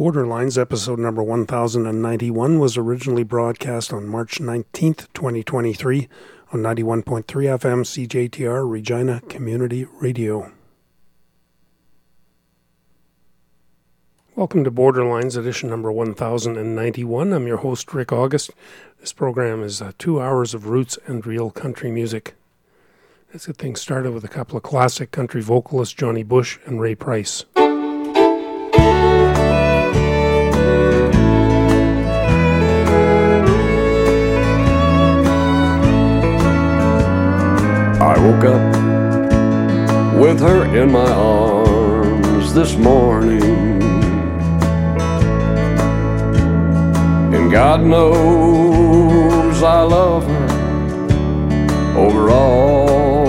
Borderlines, episode number 1091, was originally broadcast on March 19th, 2023, on 91.3 FM CJTR Regina Community Radio. Welcome to Borderlines, edition number 1091. I'm your host, Rick August. This program is uh, two hours of roots and real country music. Let's get things started with a couple of classic country vocalists, Johnny Bush and Ray Price. I woke up with her in my arms this morning. And God knows I love her overall.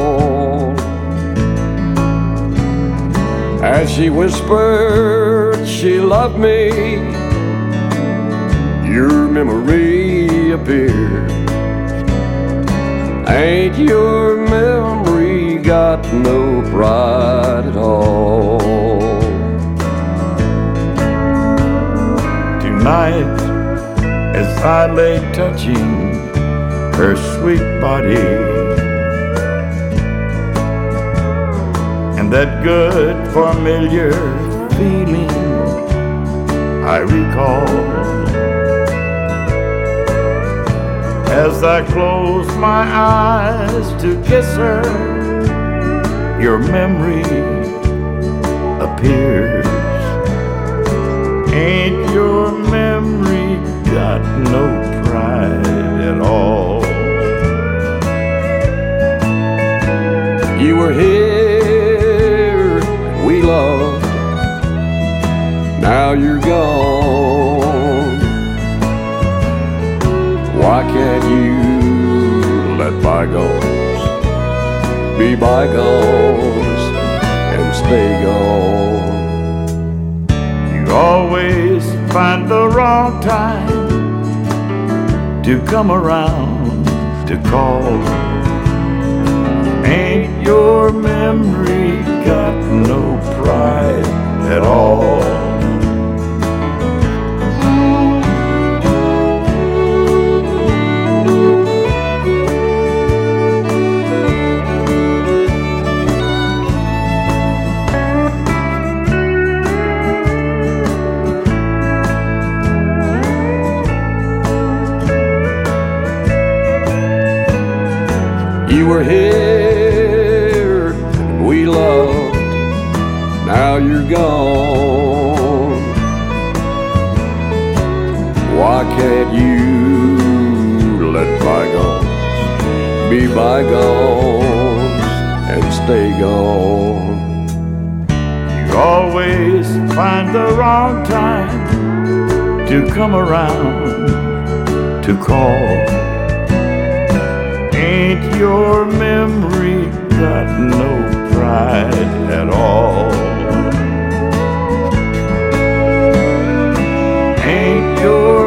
As she whispered she loved me, your memory appeared. Ain't your memory got no pride at all? Tonight, as I lay touching her sweet body, and that good familiar feeling I recall as I close my eyes to kiss her, your memory appears. Ain't your memory got no pride at all? You were here, we loved. Now you're gone. Why can't you let bygones be bygones and stay gone? You always find the wrong time to come around to call. Ain't your memory got no pride at all? You were here, and we loved. Now you're gone. Why can't you let bygones be bygones and stay gone? You always find the wrong time to come around to call. Ain't your memory got no pride at all? Ain't your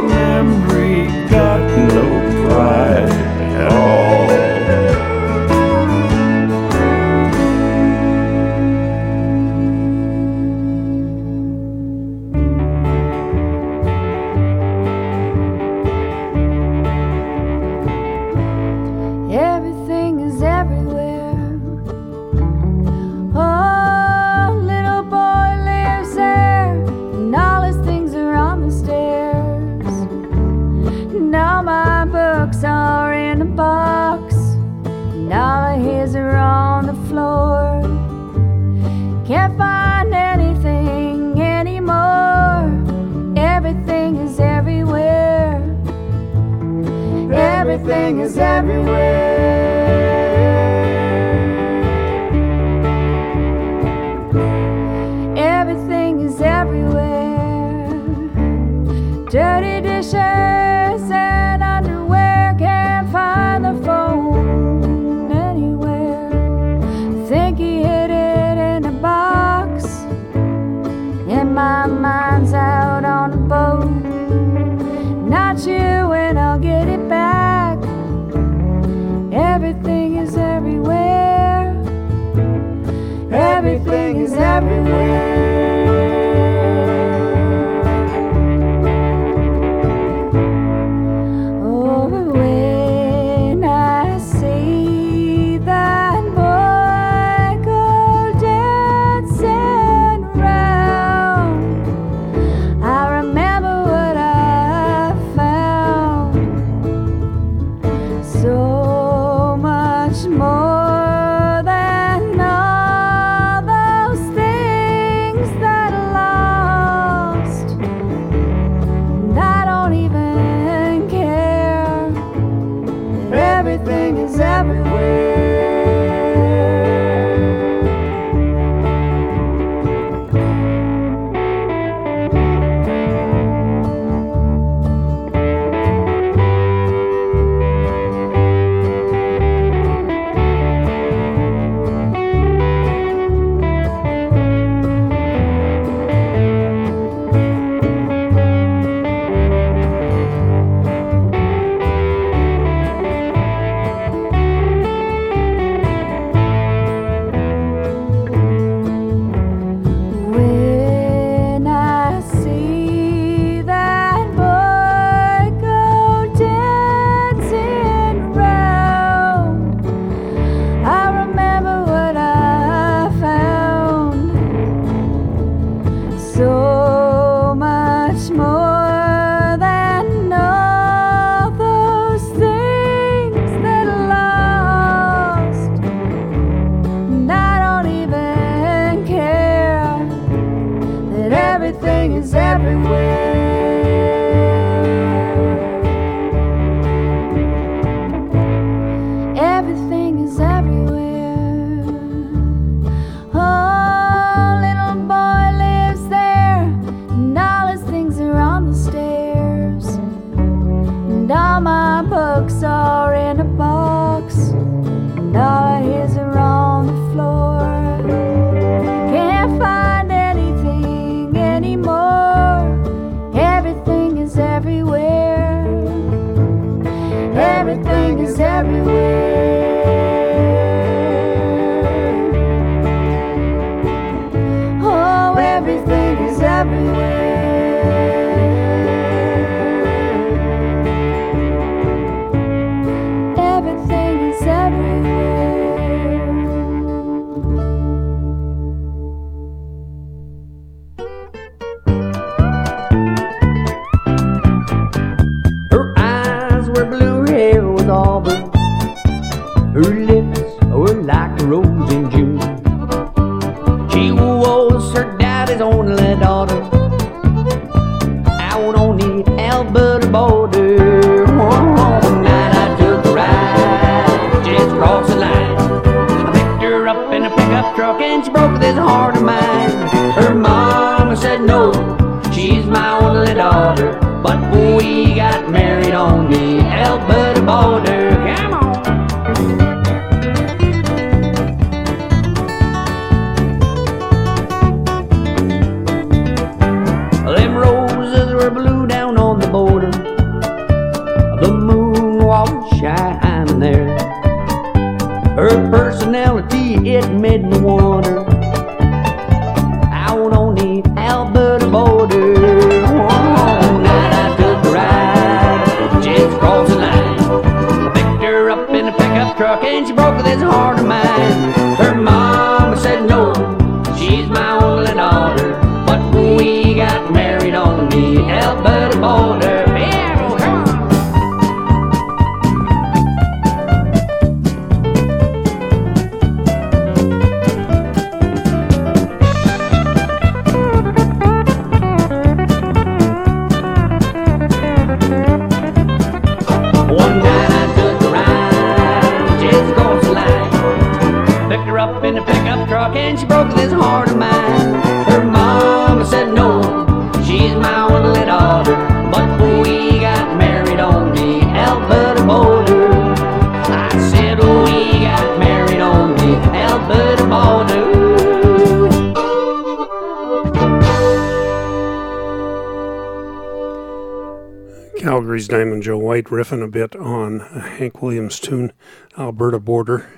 a bit on Hank Williams' tune, Alberta Border,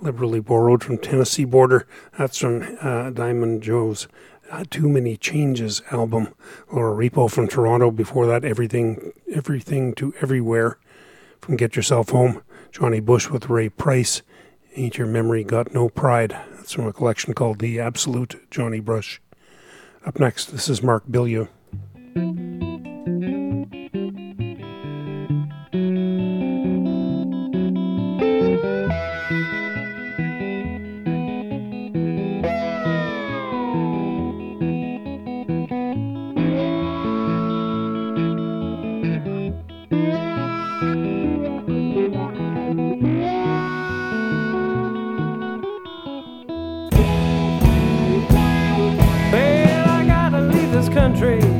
liberally borrowed from Tennessee Border. That's from uh, Diamond Joe's uh, Too Many Changes album. Laura Repo from Toronto. Before that, Everything, Everything to Everywhere from Get Yourself Home. Johnny Bush with Ray Price. Ain't Your Memory Got No Pride. That's from a collection called The Absolute Johnny Bush. Up next, this is Mark Bilyeu. country.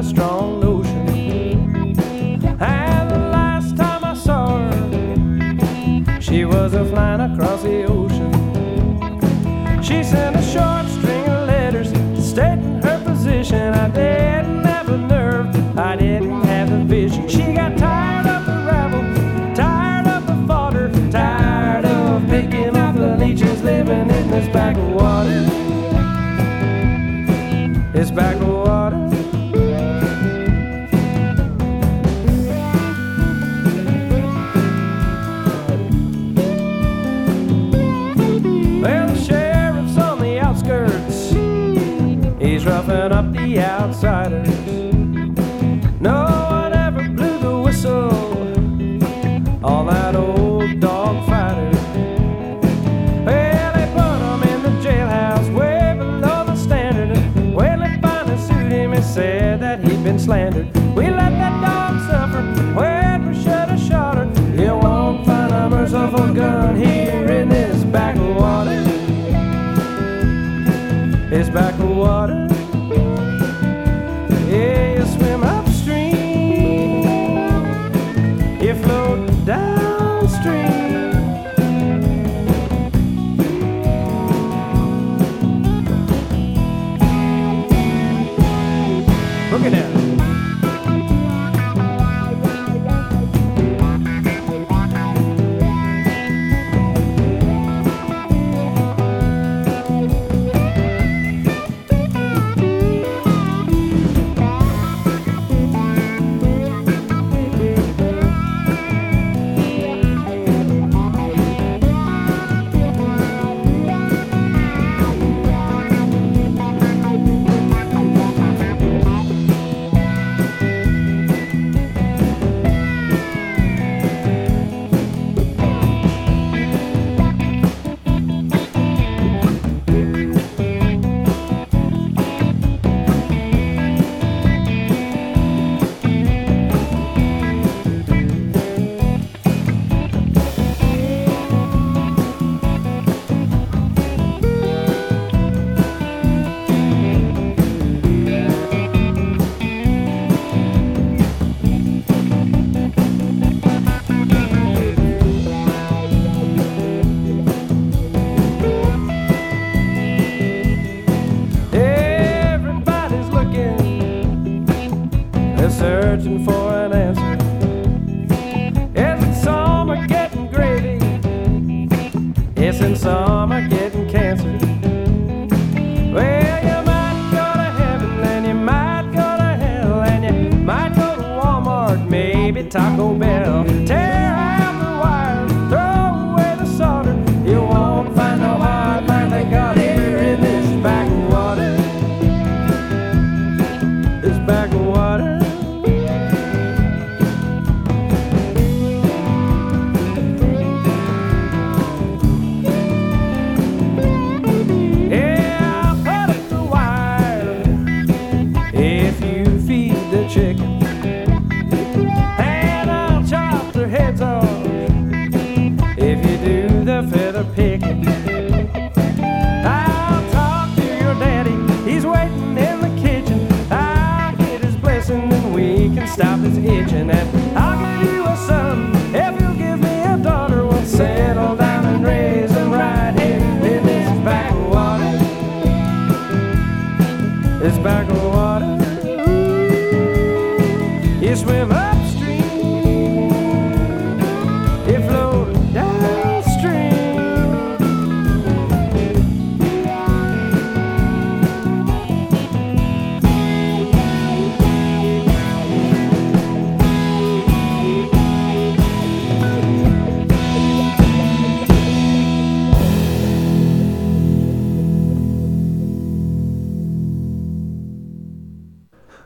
a strong notion. And the last time I saw her, she was a flying across the ocean. She sent a short string of letters stating her position. I didn't have the nerve, I didn't have the vision. She got tired of the rabble, tired of the fodder, tired of picking up the leeches living in this backwater. of backwater. mama get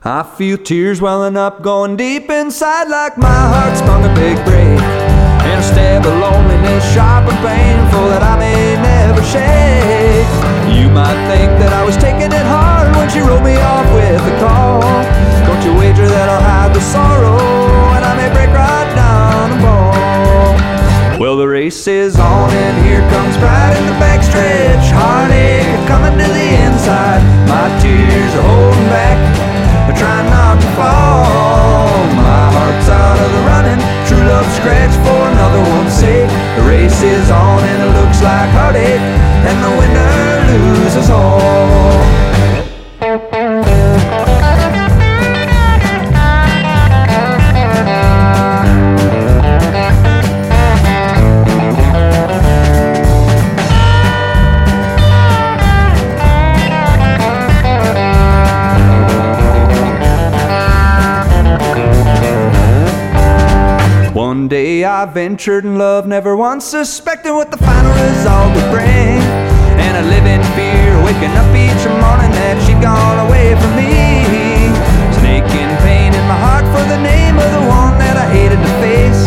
I feel tears welling up, going deep inside like my heart's sprung a big break. And a stab of loneliness, sharp and painful, that I may never shake. You might think that I was taking it hard when she wrote me off with a call. Don't you wager that I'll hide the sorrow, and I may break right down and fall. Well, the race is on, and here comes pride in the backstretch. Heartache coming to the inside. My tears are holding back trying not to fall. My heart's out of the running. True love scratch for another one's sake. The race is on and it looks like heartache, and the winner loses all. Ventured in love, never once suspecting what the final result would bring. And I live in fear, waking up each morning that she'd gone away from me. Snake in pain in my heart for the name of the one that I hated to face.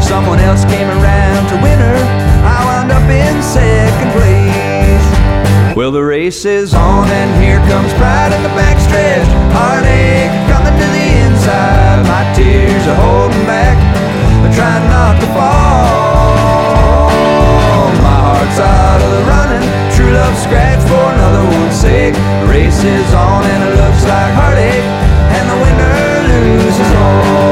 Someone else came around to win her, I wound up in second place. Well, the race is on, and here comes pride in the backstretch. Heartache coming to the inside. My tears are holding back, but trying not to fall. My heart's out of the running. True love scratch for another one's sake. The race is on, and it looks like heartache, and the winner loses all.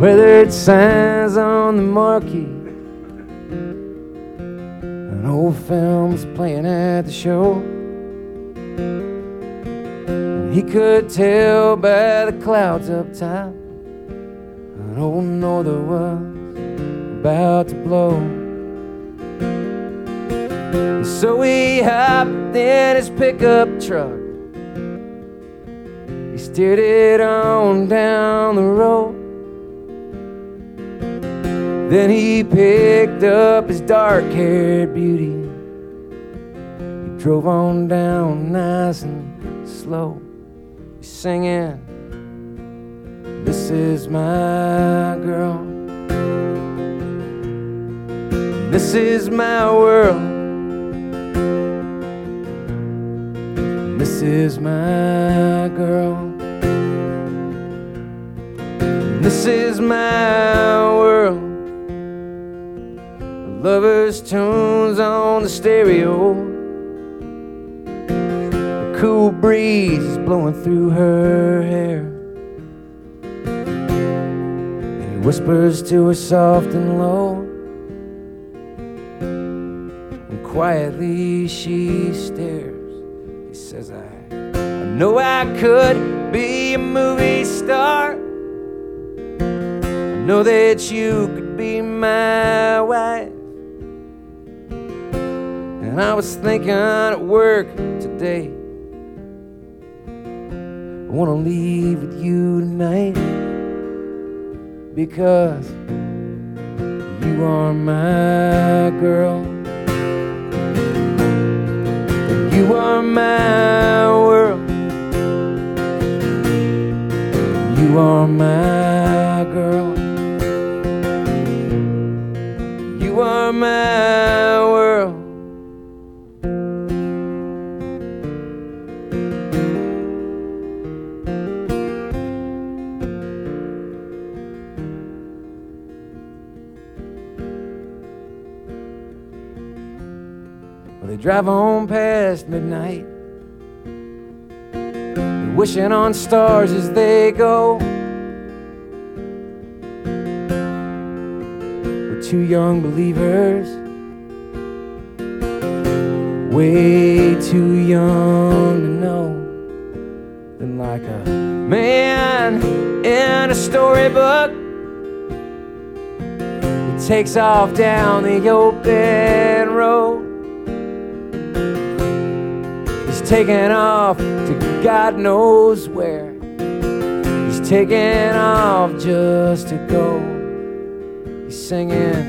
Weathered signs on the marquee. Old film's playing at the show. He could tell by the clouds up top an old norther was about to blow. So he hopped in his pickup truck. He steered it on down the road. Then he picked up his dark haired beauty. He drove on down nice and slow. He's singing, This is my girl. This is my world. This is my girl. This is my world. Lover's tunes on the stereo. A cool breeze is blowing through her hair. And he whispers to her soft and low. And quietly she stares. He says, I, I know I could be a movie star. I know that you could be my wife. And I was thinking at work today. I want to leave with you tonight because you are my girl. You are my world. You are my girl. You are my world. Drive on past midnight, wishing on stars as they go. We're two young believers, way too young to know. Then, like a man in a storybook, he takes off down the open road. Taking off to God knows where. He's taking off just to go. He's singing,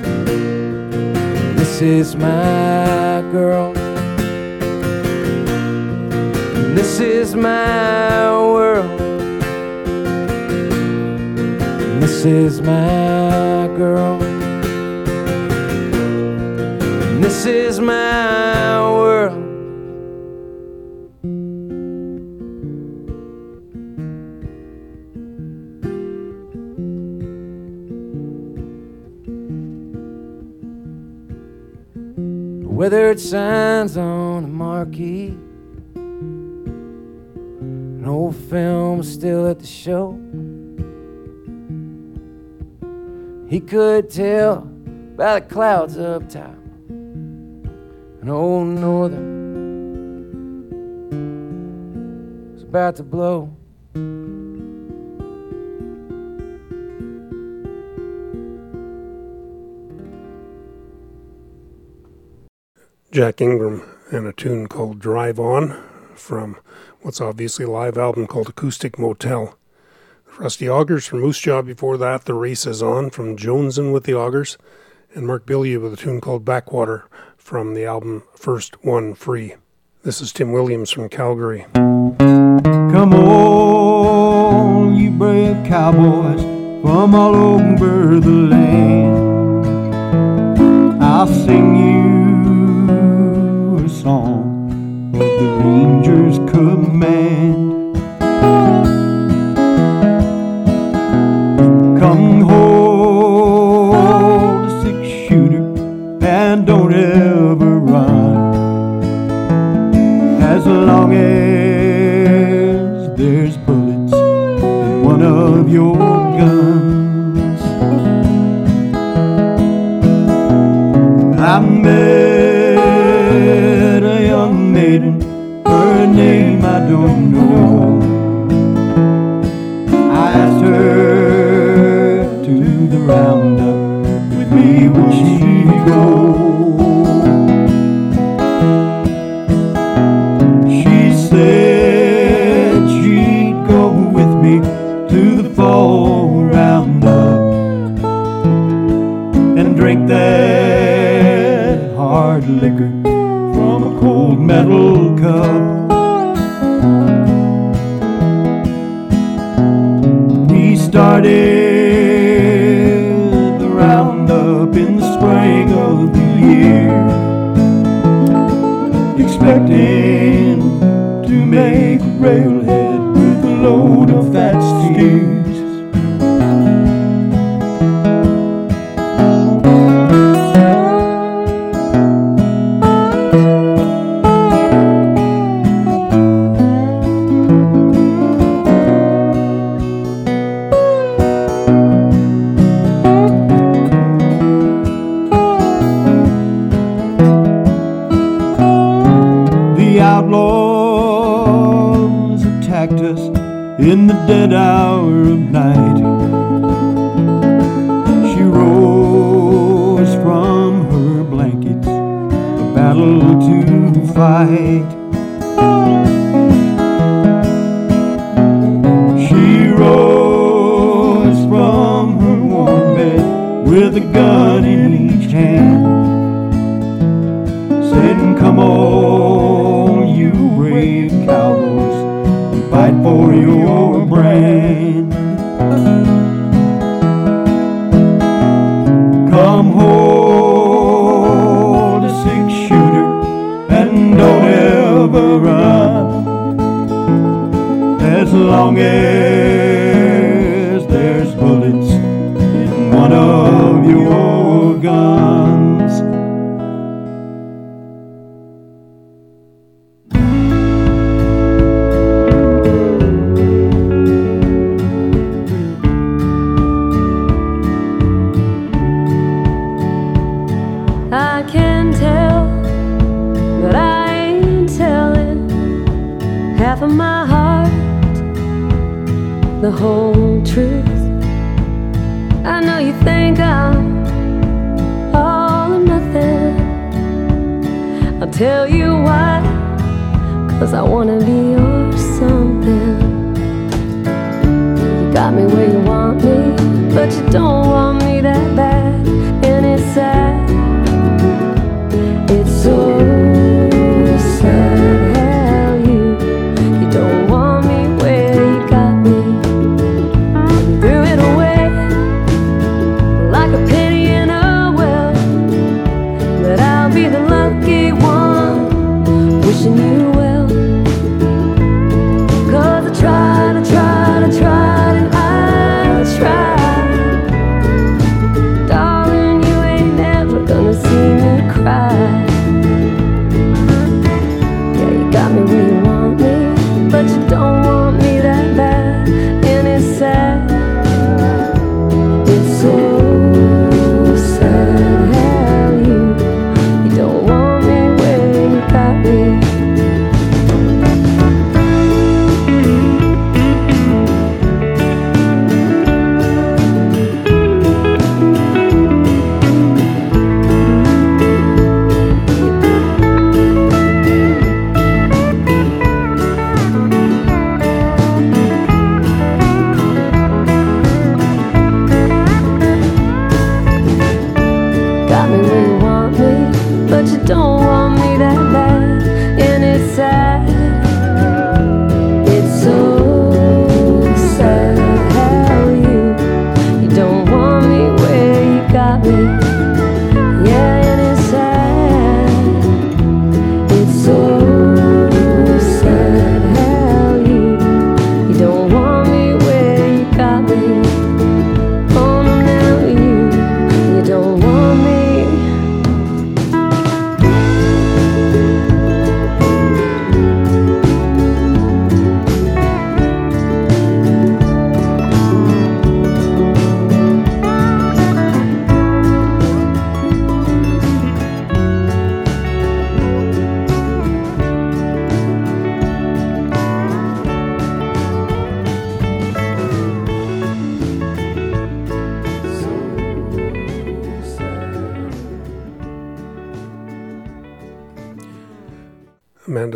This is my girl. This is my world. This is my girl. This is my world. Whether it signs on a marquee, an old film still at the show. He could tell by the clouds up top. An old northern was about to blow. Jack Ingram and a tune called Drive On from what's obviously a live album called Acoustic Motel. Rusty Augers from Moose Jaw before that, The Race is On from Jonesin with the Augers, and Mark Bilyeu with a tune called Backwater from the album First One Free. This is Tim Williams from Calgary. Come on, you brave cowboys from all over the land. I'll sing you song Ranger's command. From a cold metal cup. We started the roundup in the spring of the year expecting to make railhead long as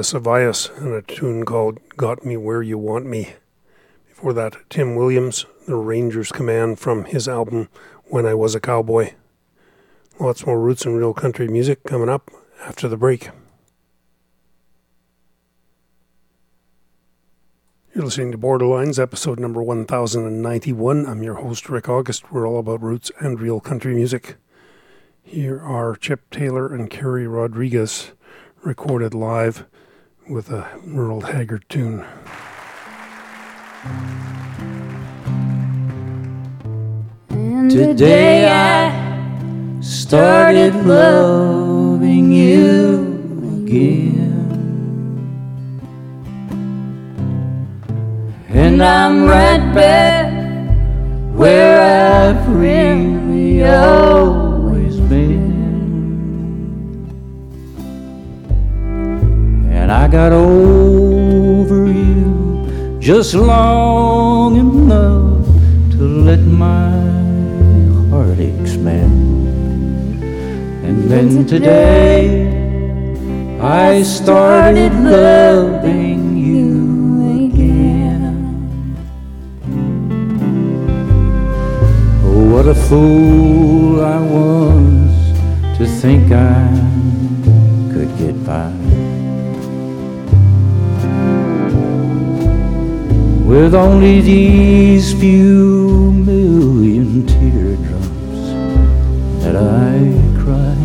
Cevallos and a tune called Got Me Where You Want Me. Before that, Tim Williams, The Ranger's Command from his album When I Was a Cowboy. Lots more roots and real country music coming up after the break. You're listening to Borderlines, episode number 1091. I'm your host, Rick August. We're all about roots and real country music. Here are Chip Taylor and Carrie Rodriguez recorded live with a Merle Haggard tune. And today I started loving you again. And I'm right back where I've really always And I got over you just long enough to let my heartaches mend. And then today I started loving you again. Oh, what a fool I was to think I could get by. With only these few million teardrops that I cry.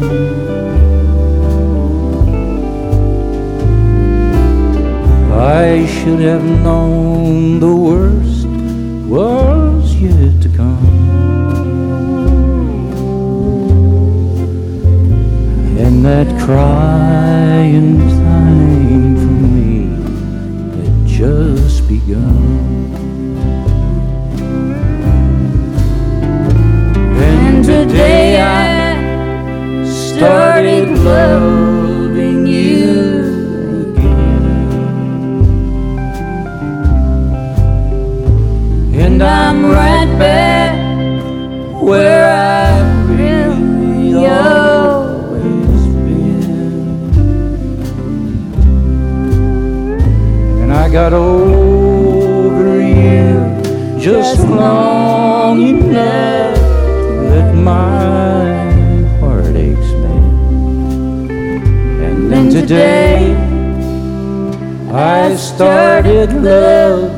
I should have known the worst was yet to come. And that crying time for me had just begun. And today I started loving you again. And I'm right back where I've really. And I got you just long enough let my heartaches mend. And then today I started loving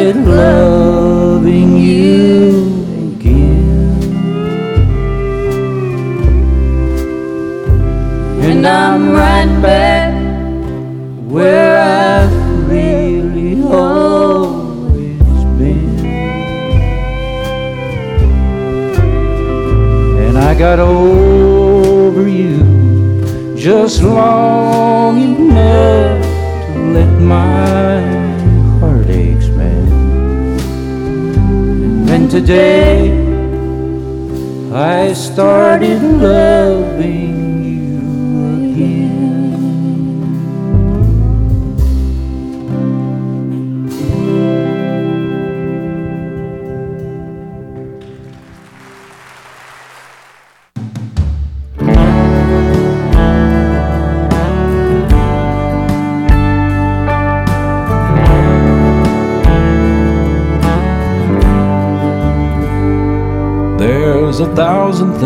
started loving you again. And I'm right back where I've really always been. And I got over you just long Today I started loving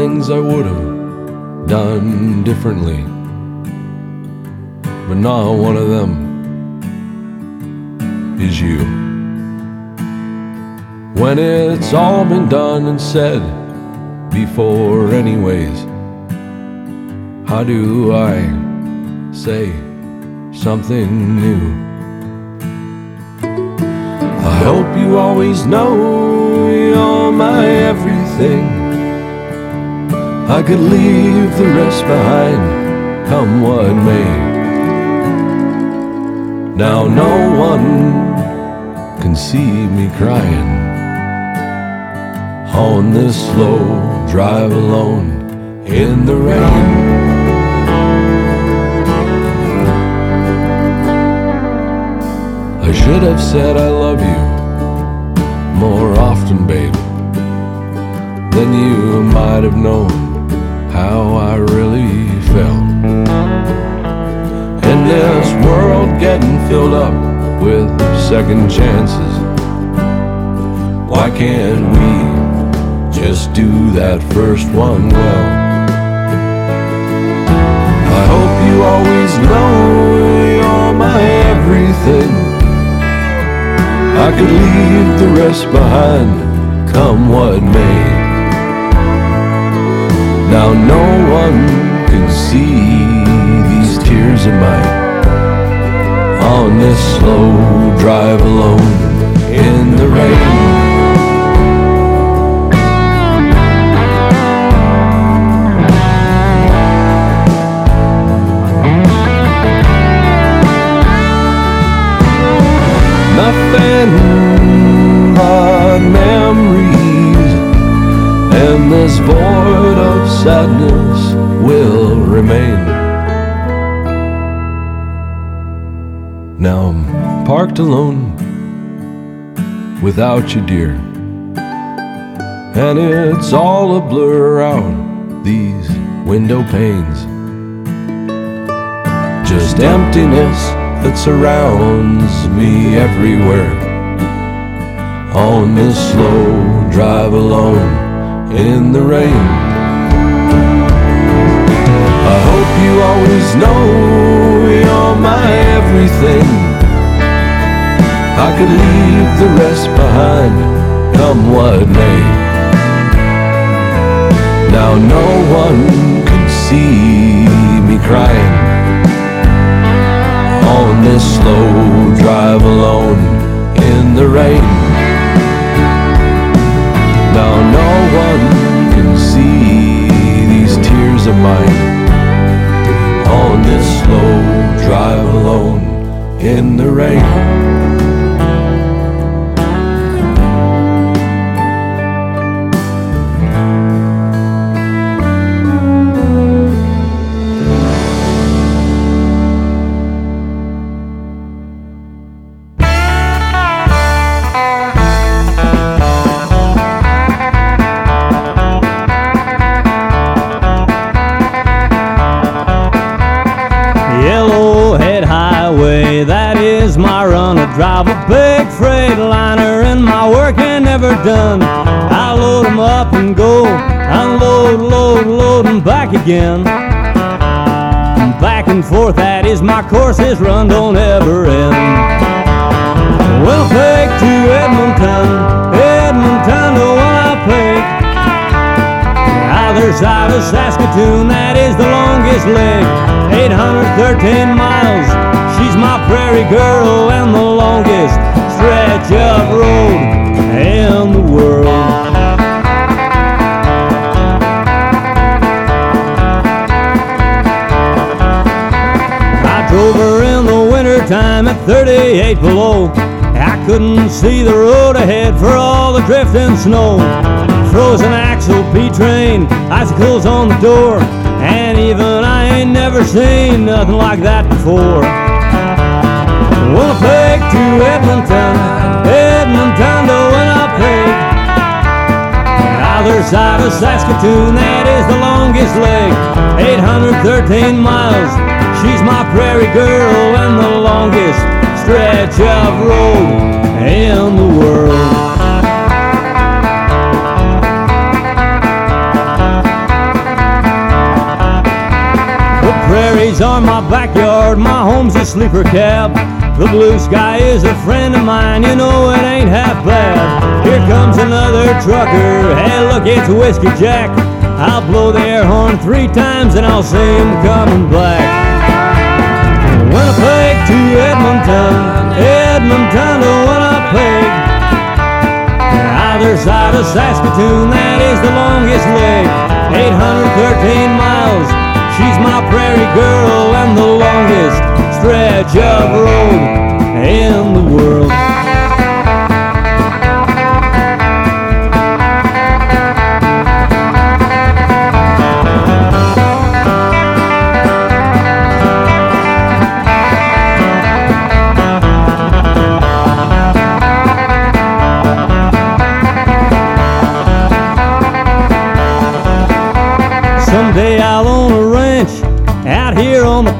things I would have done differently, but not one of them is you. when it's all been done and said before, anyways? How do I say something new? I hope you always know you're my everything. I could leave the rest behind, come what may. Now no one can see me crying on this slow drive alone in the rain. I should have said I love you more often, babe. than you might have known how I really felt. In this world getting filled up with second chances, why can't we just do that first one well? I hope you always know you're my everything. I could leave the rest behind, come what may. Now no one can see these tears of mine on this slow drive alone in the rain. Nothing but memories, and this of sadness will remain. Now I'm parked alone without you, dear, and it's all a blur around these window panes. Just emptiness that surrounds me everywhere. On this slow drive alone in the rain. Hope you always know you're my everything. I could leave the rest behind, come what may. Now no one can see me crying on this slow drive alone in the rain. Now no one can see these tears of mine slow drive alone in the rain. Again. Back and forth, that is my course, this run don't ever end. Winnipeg to Edmonton, Edmonton to Winnipeg. Other side of Saskatoon, that is the longest leg. 813 miles, she's my prairie girl and the longest stretch of road in the world. Her in the wintertime at 38 below. I couldn't see the road ahead for all the drifting snow. Frozen axle, P train, icicles on the door, and even I ain't never seen nothing like that before. Winnipeg to Edmonton, Edmonton to Winnipeg. Other side of Saskatoon, that is the longest leg, 813 miles. She's my prairie girl and the longest stretch of road in the world. The prairies are my backyard, my home's a sleeper cab. The blue sky is a friend of mine, you know it ain't half bad. Here comes another trucker, hey look, it's Whiskey Jack. I'll blow the air horn three times and I'll see him coming back. Edmonton, Edmonton to Winnipeg. Either side of Saskatoon, that is the longest leg. 813 miles, she's my prairie girl and the longest stretch of road in the world.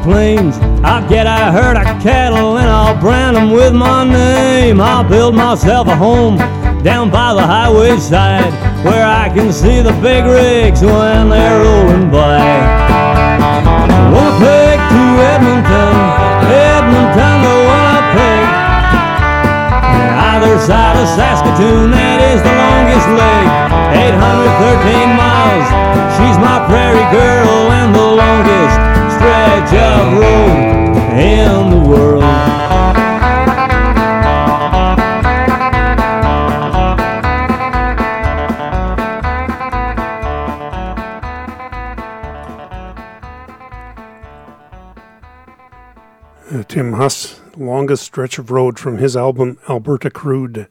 Plains. I'll get a herd of cattle and I'll brand them with my name. I'll build myself a home down by the highway side where I can see the big rigs when they're rolling by. Winnipeg to Edmonton, Edmonton to Winnipeg. Either side of Saskatoon, that is the longest leg. 813 miles, she's my prairie girl and the longest the. Uh, Tim longest stretch of road from his album Alberta Crude.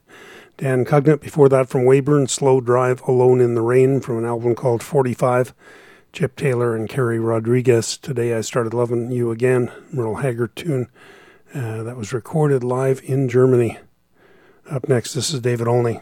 Dan Cugnet, before that from Weyburn, Slow Drive Alone in the Rain from an album called 45. Chip Taylor and Carrie Rodriguez, Today I Started Loving You Again, Merle Haggard tune. Uh, that was recorded live in Germany. Up next, this is David Olney.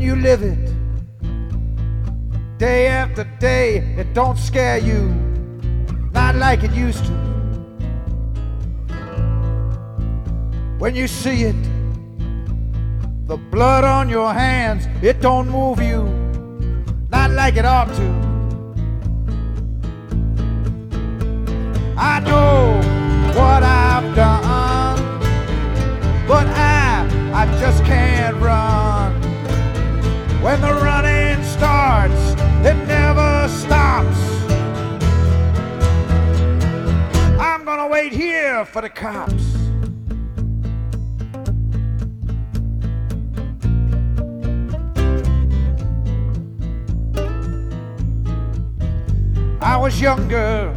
When you live it. Day after day it don't scare you. Not like it used to. When you see it the blood on your hands it don't move you. Not like it ought to. I know what i've done but i i just can't run when the running starts, it never stops. I'm gonna wait here for the cops. I was younger,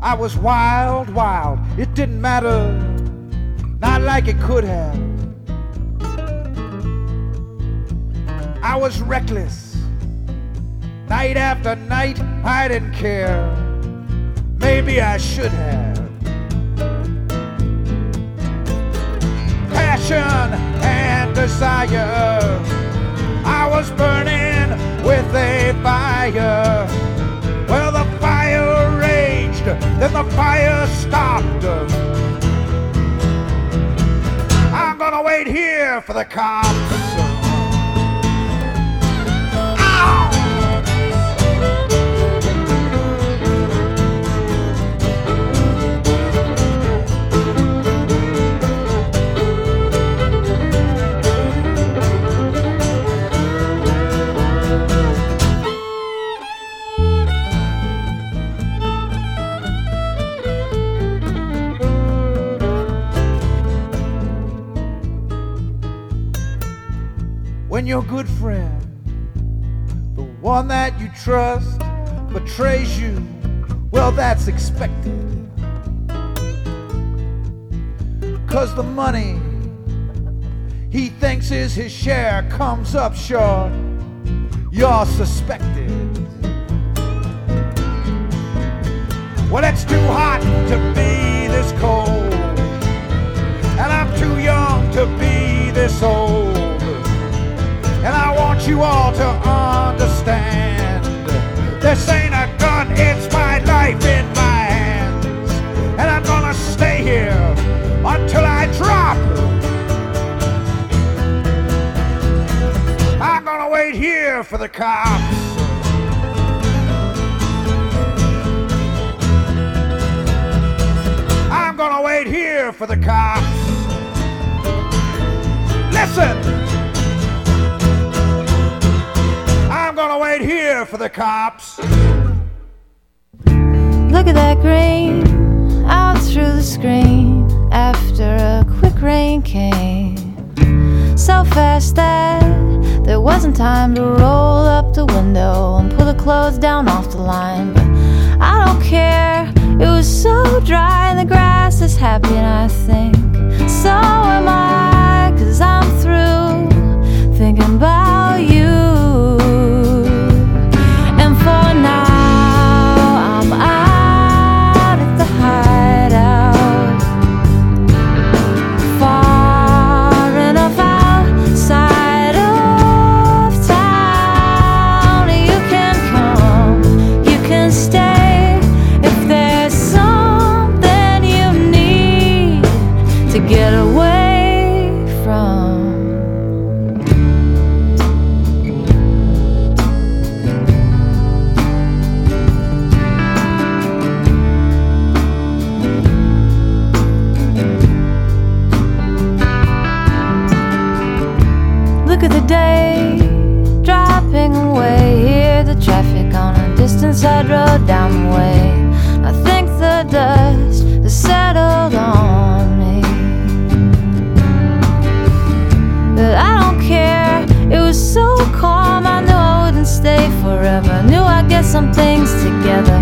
I was wild, wild. It didn't matter, not like it could have. I was reckless. Night after night, I didn't care. Maybe I should have. Passion and desire. I was burning with a fire. Well, the fire raged, then the fire stopped. I'm gonna wait here for the cops. When your good friend, one that you trust, betrays you, well, that's expected. Cause the money he thinks is his share comes up short, you're suspected. Well, it's too hot to be this cold, you all to understand. This ain't a gun, it's my life in my hands. And I'm gonna stay here until I drop. I'm gonna wait here for the cops. I'm gonna wait here for the cops. Listen! Gonna wait here for the cops. Look at that green out through the screen after a quick rain came. So fast that there wasn't time to roll up the window and pull the clothes down off the line. But I don't care, it was so dry and the grass is happy, and I think so am I, cause I'm through thinking about some things together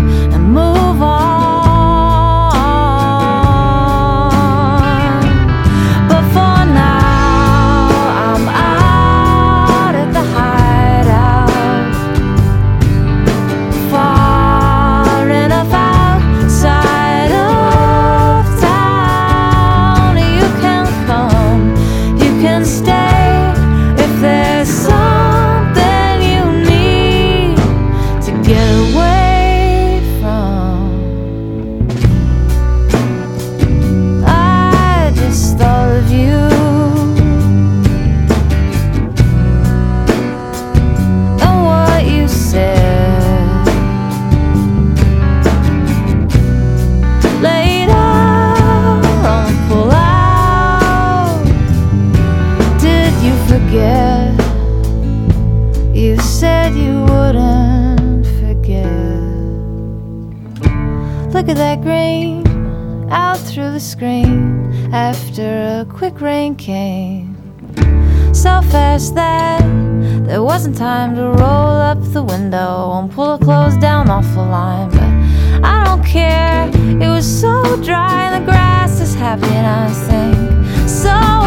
that there wasn't time to roll up the window and pull the clothes down off the line. But I don't care, it was so dry and the grass is happy, and I think so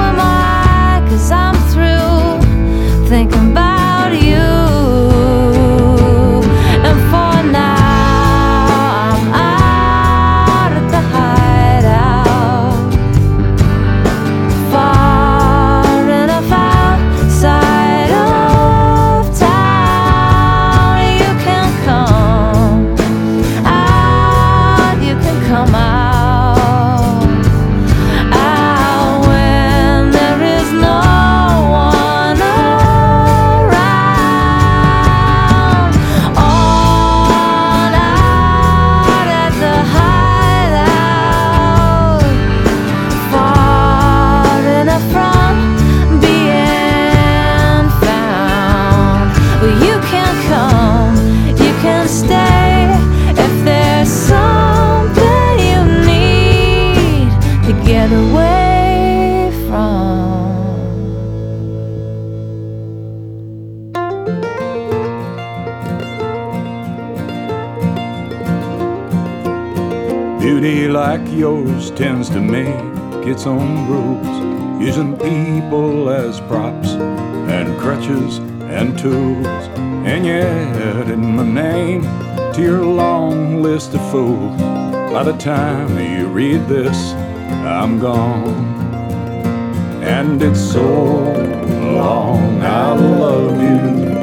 tends to make its own rules, using people as props and crutches and tools. And yet, in my name to your long list of fools, by the time you read this, I'm gone. And it's so long, I love you,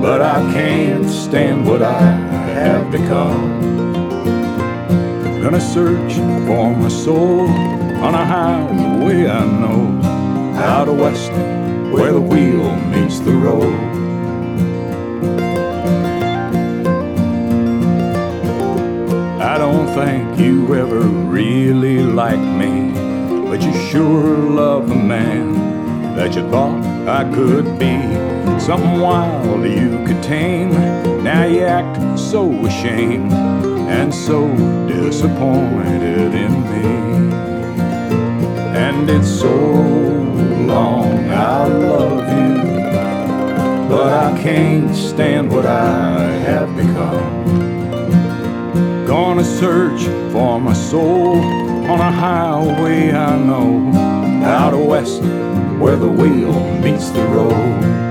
but I can't stand what I have become gonna search for my soul on a highway I know, out west where the wheel meets the road. I don't think you ever really liked me, but you sure love the man that you thought I could be. Something wild you could tame, now you act so ashamed and so disappointed in me. And it's so long I love you, but I can't stand what I have become. Gonna search for my soul on a highway I know, out west where the wheel meets the road.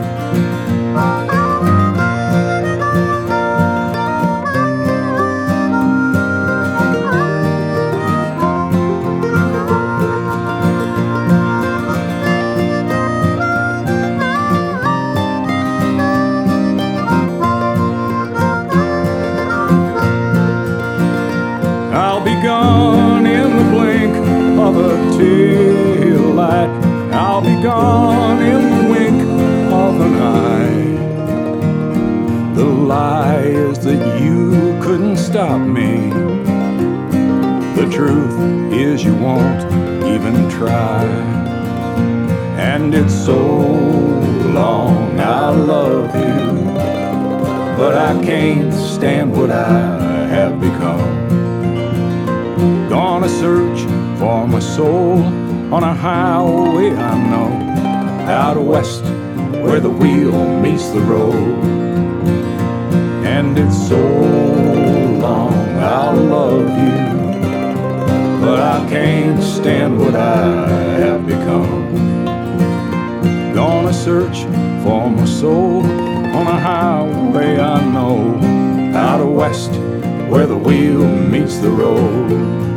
Can't stand what I have become. Gonna search for my soul on a highway I know, out west where the wheel meets the road. And it's so long I'll love you, but I can't stand what I have become. Gonna search for my soul on a highway I know, out west where the wheel meets the road.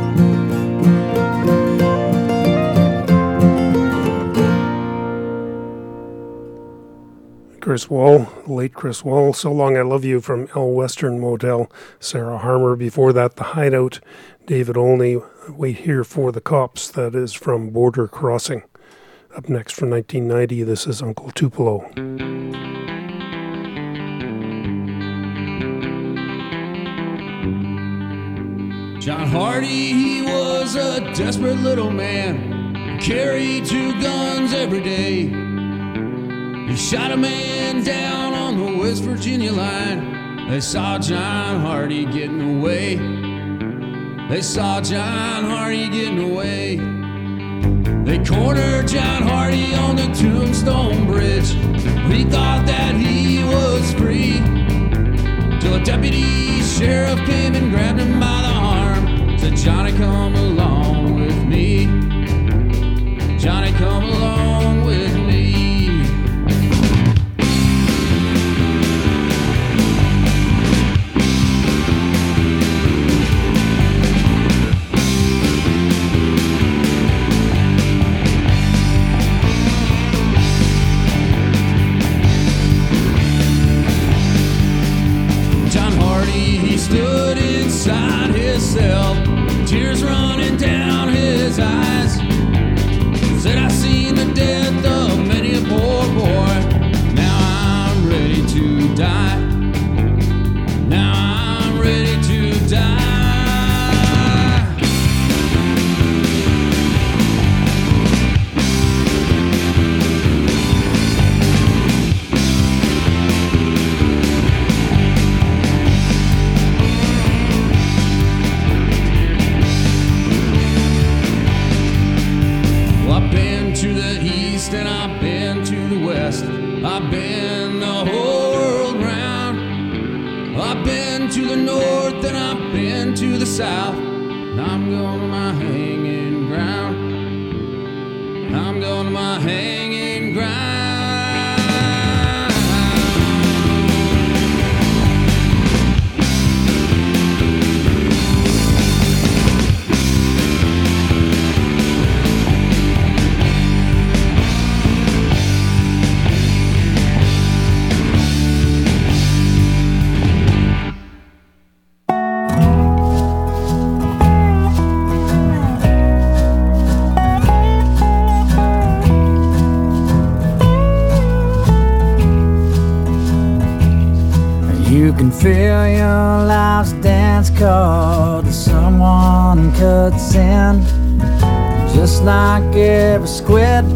Chris Wall, late Chris Wall, So Long I Love You from El Western Motel, Sarah Harmer. Before that, The Hideout, David Olney, Wait Here for the Cops, that is from Border Crossing. Up next from 1990, this is Uncle Tupelo. John Hardy, he was a desperate little man, carried two guns every day. He shot a man down on the West Virginia line. They saw John Hardy getting away. They saw John Hardy getting away. They cornered John Hardy on the Tombstone Bridge. We thought that he was free. Till a deputy sheriff came and grabbed him by the arm. Johnny, come along with me. Johnny, come along with tears running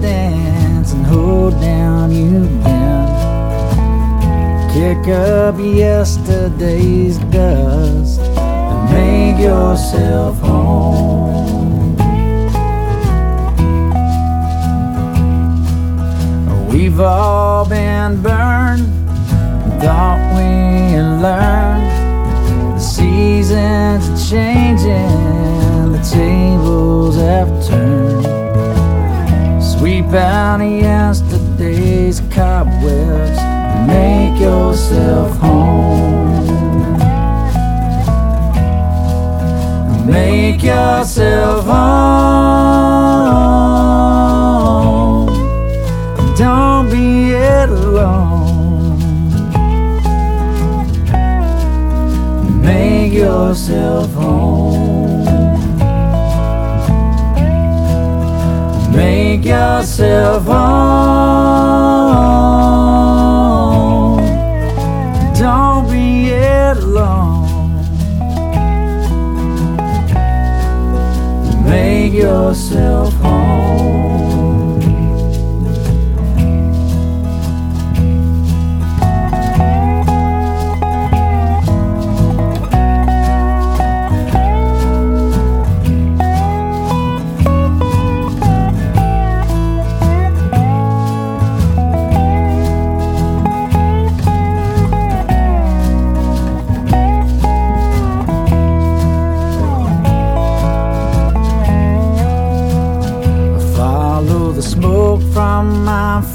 dance and hold down you've. Kick up yesterday's dust and make yourself home. We've all been burned, thought we learned. The seasons are changing, the tables have turned. Sweep out yesterday's cobwebs and make yourself home. Make yourself home. Don't be alone. Make yourself home. Make yourself home. Don't be alone. Make yourself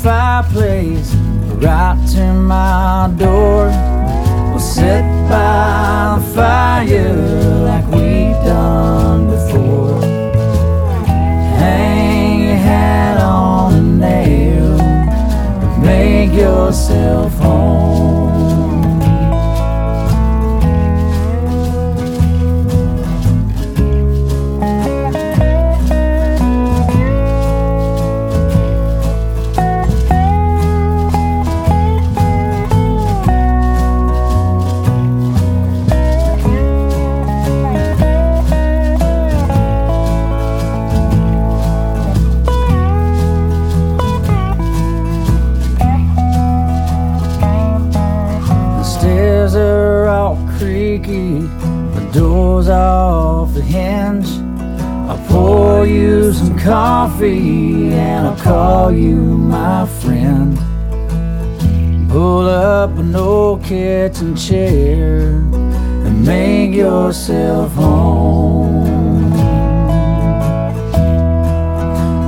fireplace right to my door. We'll sit by the fire like we've done before. Hang your hat on a nail make yourself home. Coffee and I'll call you my friend. Pull up an old kitchen chair and make yourself home.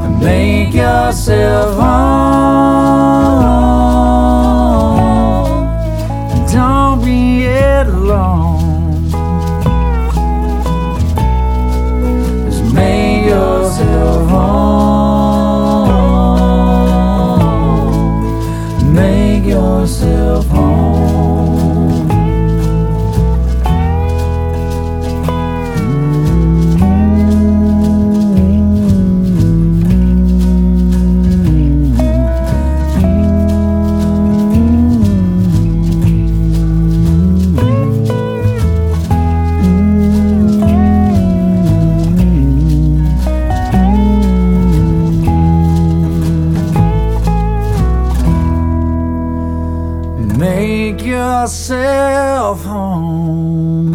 And make yourself home. Don't be alone. Make yourself home.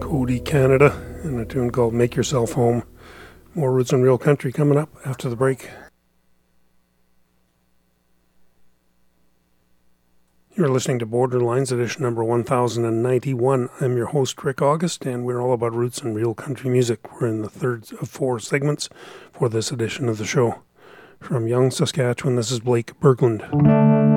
Cody Canada and a tune called Make Yourself Home. More Roots and Real Country coming up after the break. You're listening to Borderlines, edition number 1091. I'm your host, Rick August, and we're all about roots and real country music. We're in the third of four segments for this edition of the show. From Young, Saskatchewan, this is Blake Berglund.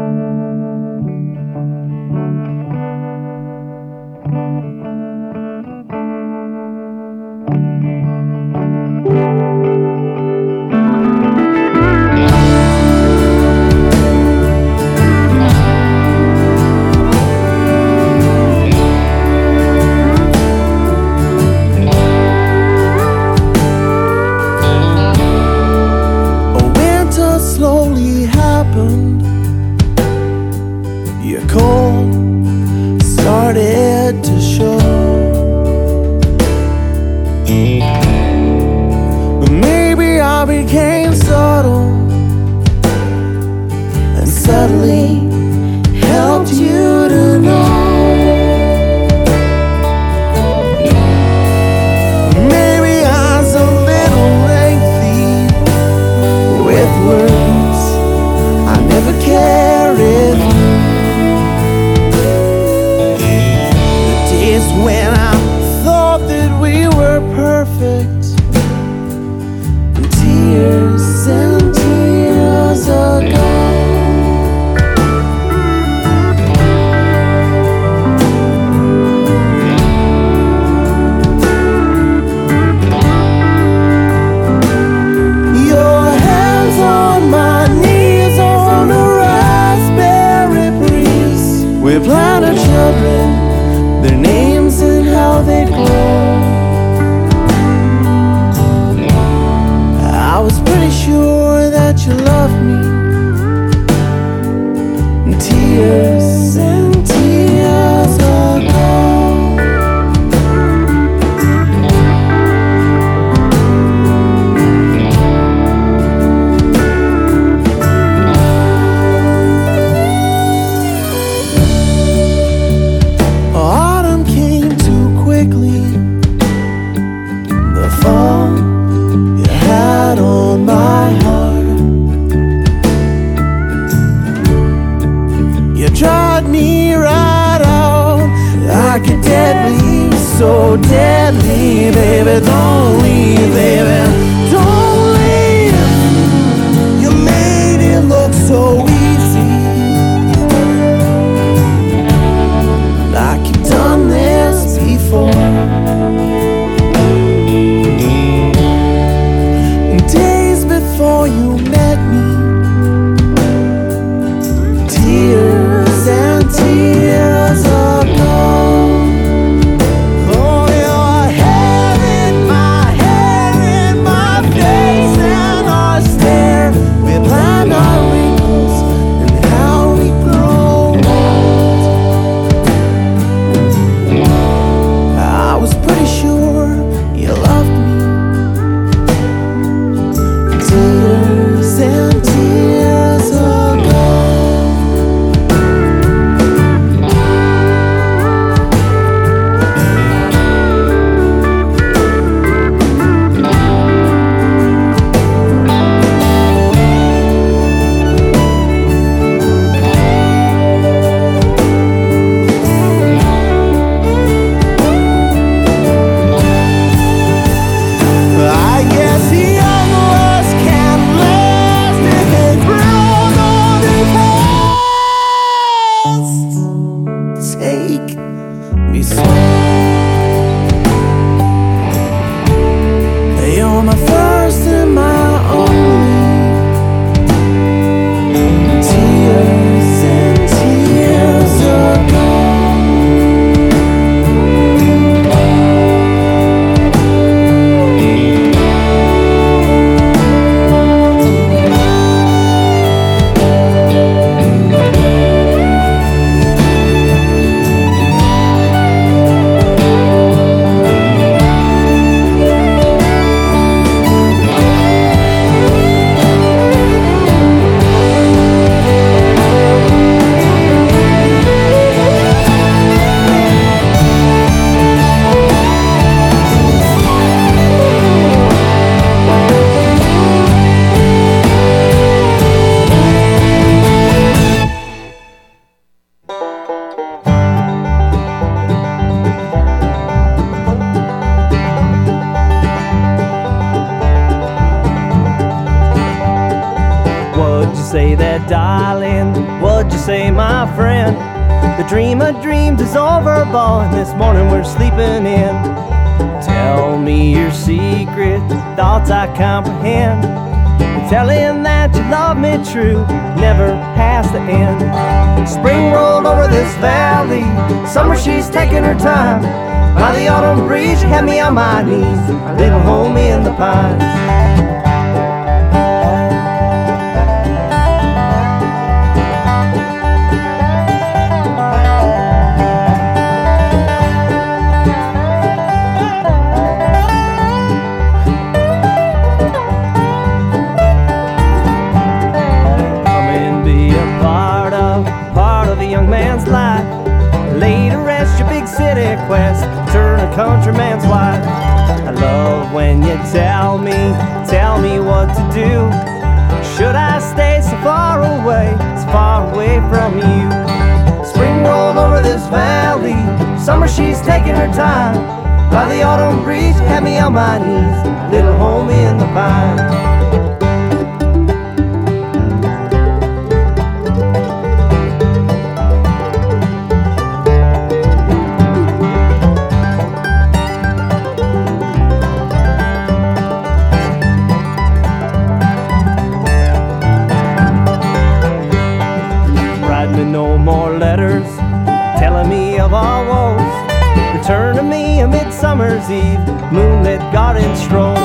Midsummer's eve, moonlit garden stroll.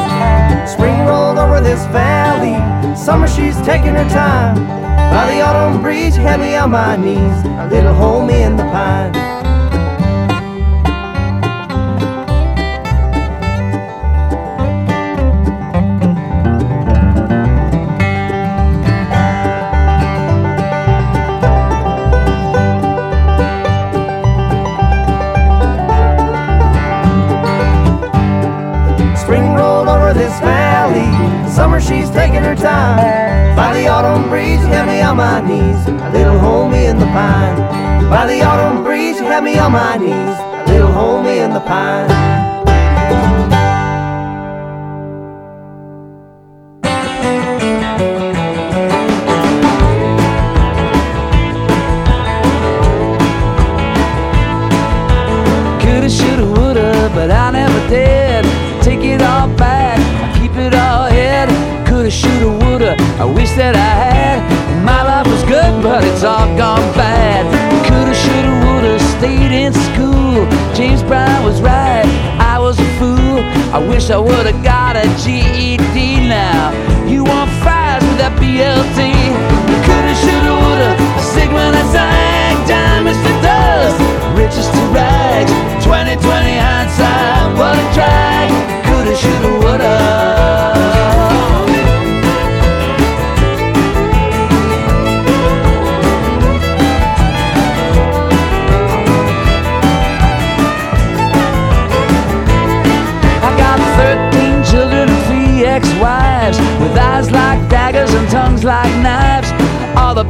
Spring rolled over this valley, summer she's taking her time. By the autumn breeze, me on my knees, a little home in the pine. On my knees. A little homie in the pine. By the autumn breeze, you had me on my knees. A little homie in the pine. Wish I woulda got a GED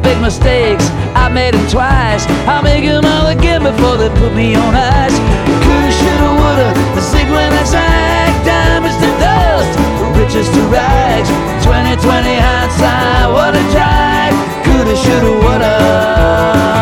big mistakes, I made them twice. I'll make them all again before they put me on ice. Coulda, shoulda, woulda, the when I diamonds to dust, riches to rags. 2020 hindsight, what a drag. Coulda, shoulda, woulda.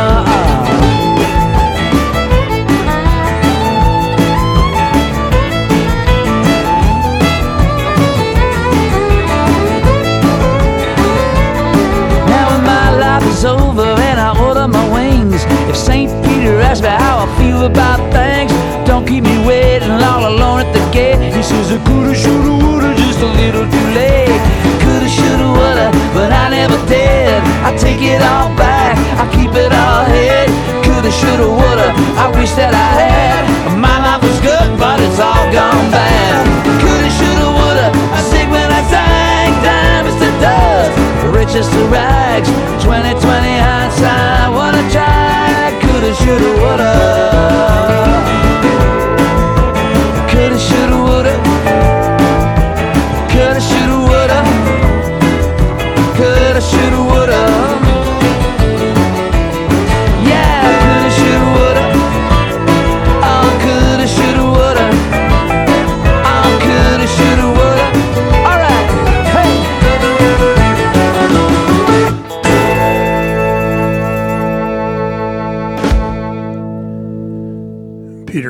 About things, don't keep me waiting all alone at the gate. He says I coulda, shoulda, woulda, just a little too late. Coulda, shoulda, woulda, but I never did. I take it all back, I keep it all hid. Coulda, shoulda, woulda, I wish that I had. My life was good, but it's all gone bad. Coulda, shoulda, woulda, I sick when I sang, diamonds to dust, riches to rags. 2020 hindsight, what a drag. Coulda, shoulda, woulda.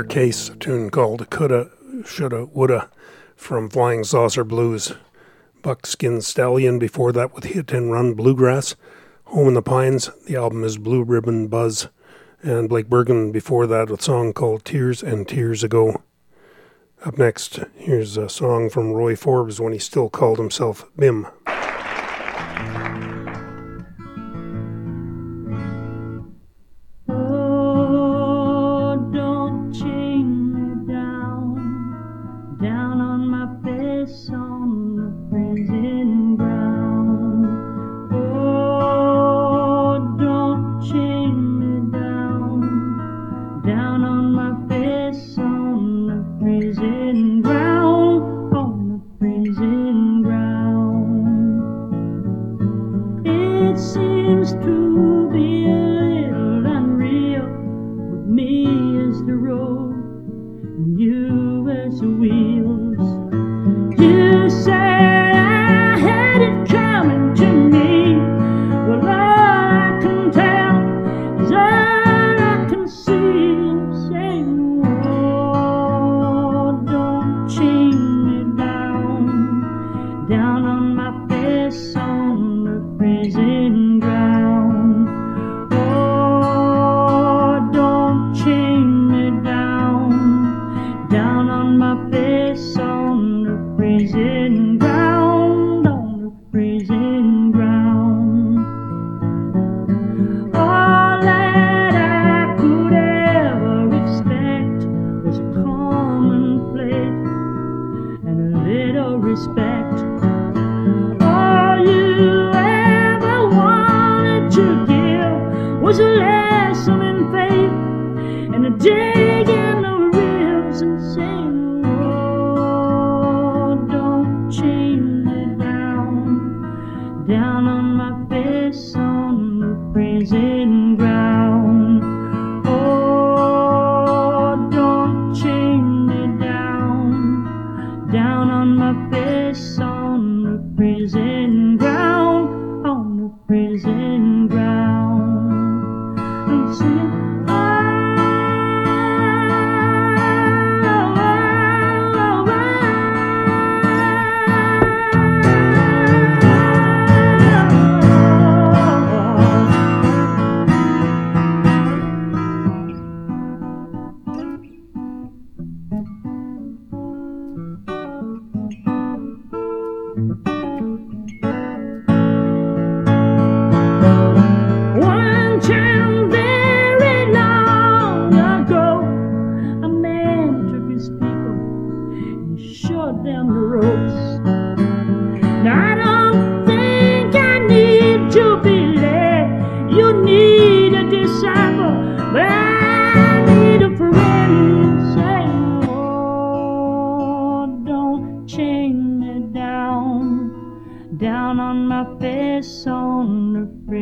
Case, a tune called Coulda, Shoulda, Woulda from Flying Saucer Blues. Buckskin Stallion before that with Hit and Run Bluegrass. Home in the Pines, the album is Blue Ribbon Buzz. And Blake Berglund before that, a song called Tears and Tears Ago. Up next, here's a song from Roy Forbes when he still called himself Bim.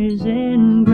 Freezing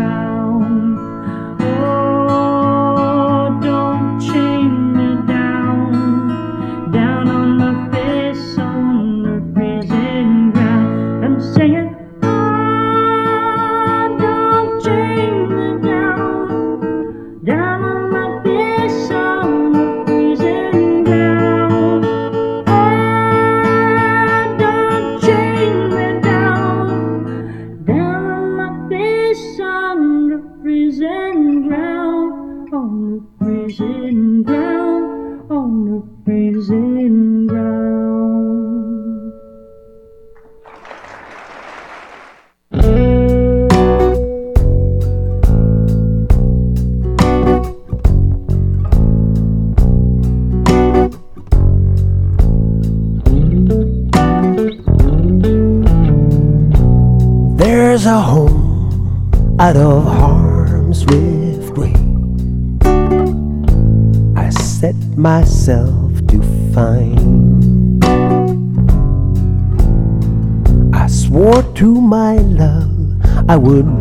would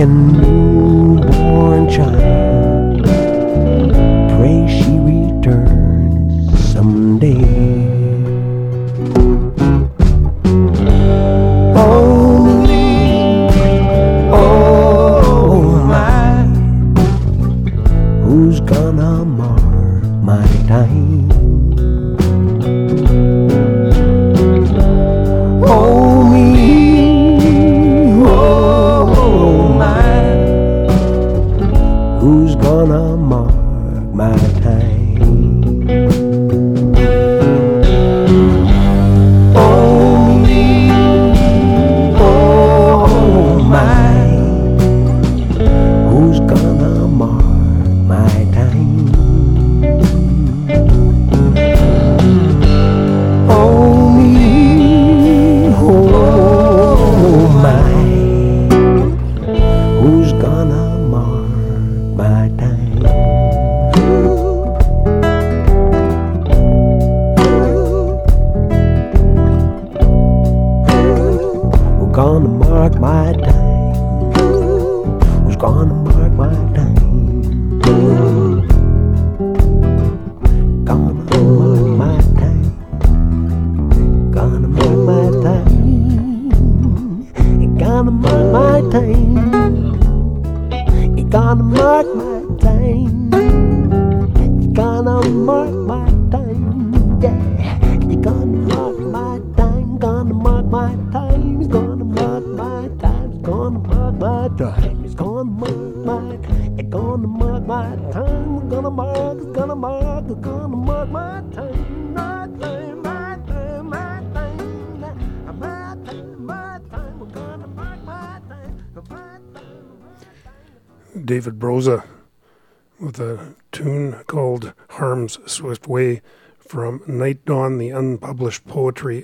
earth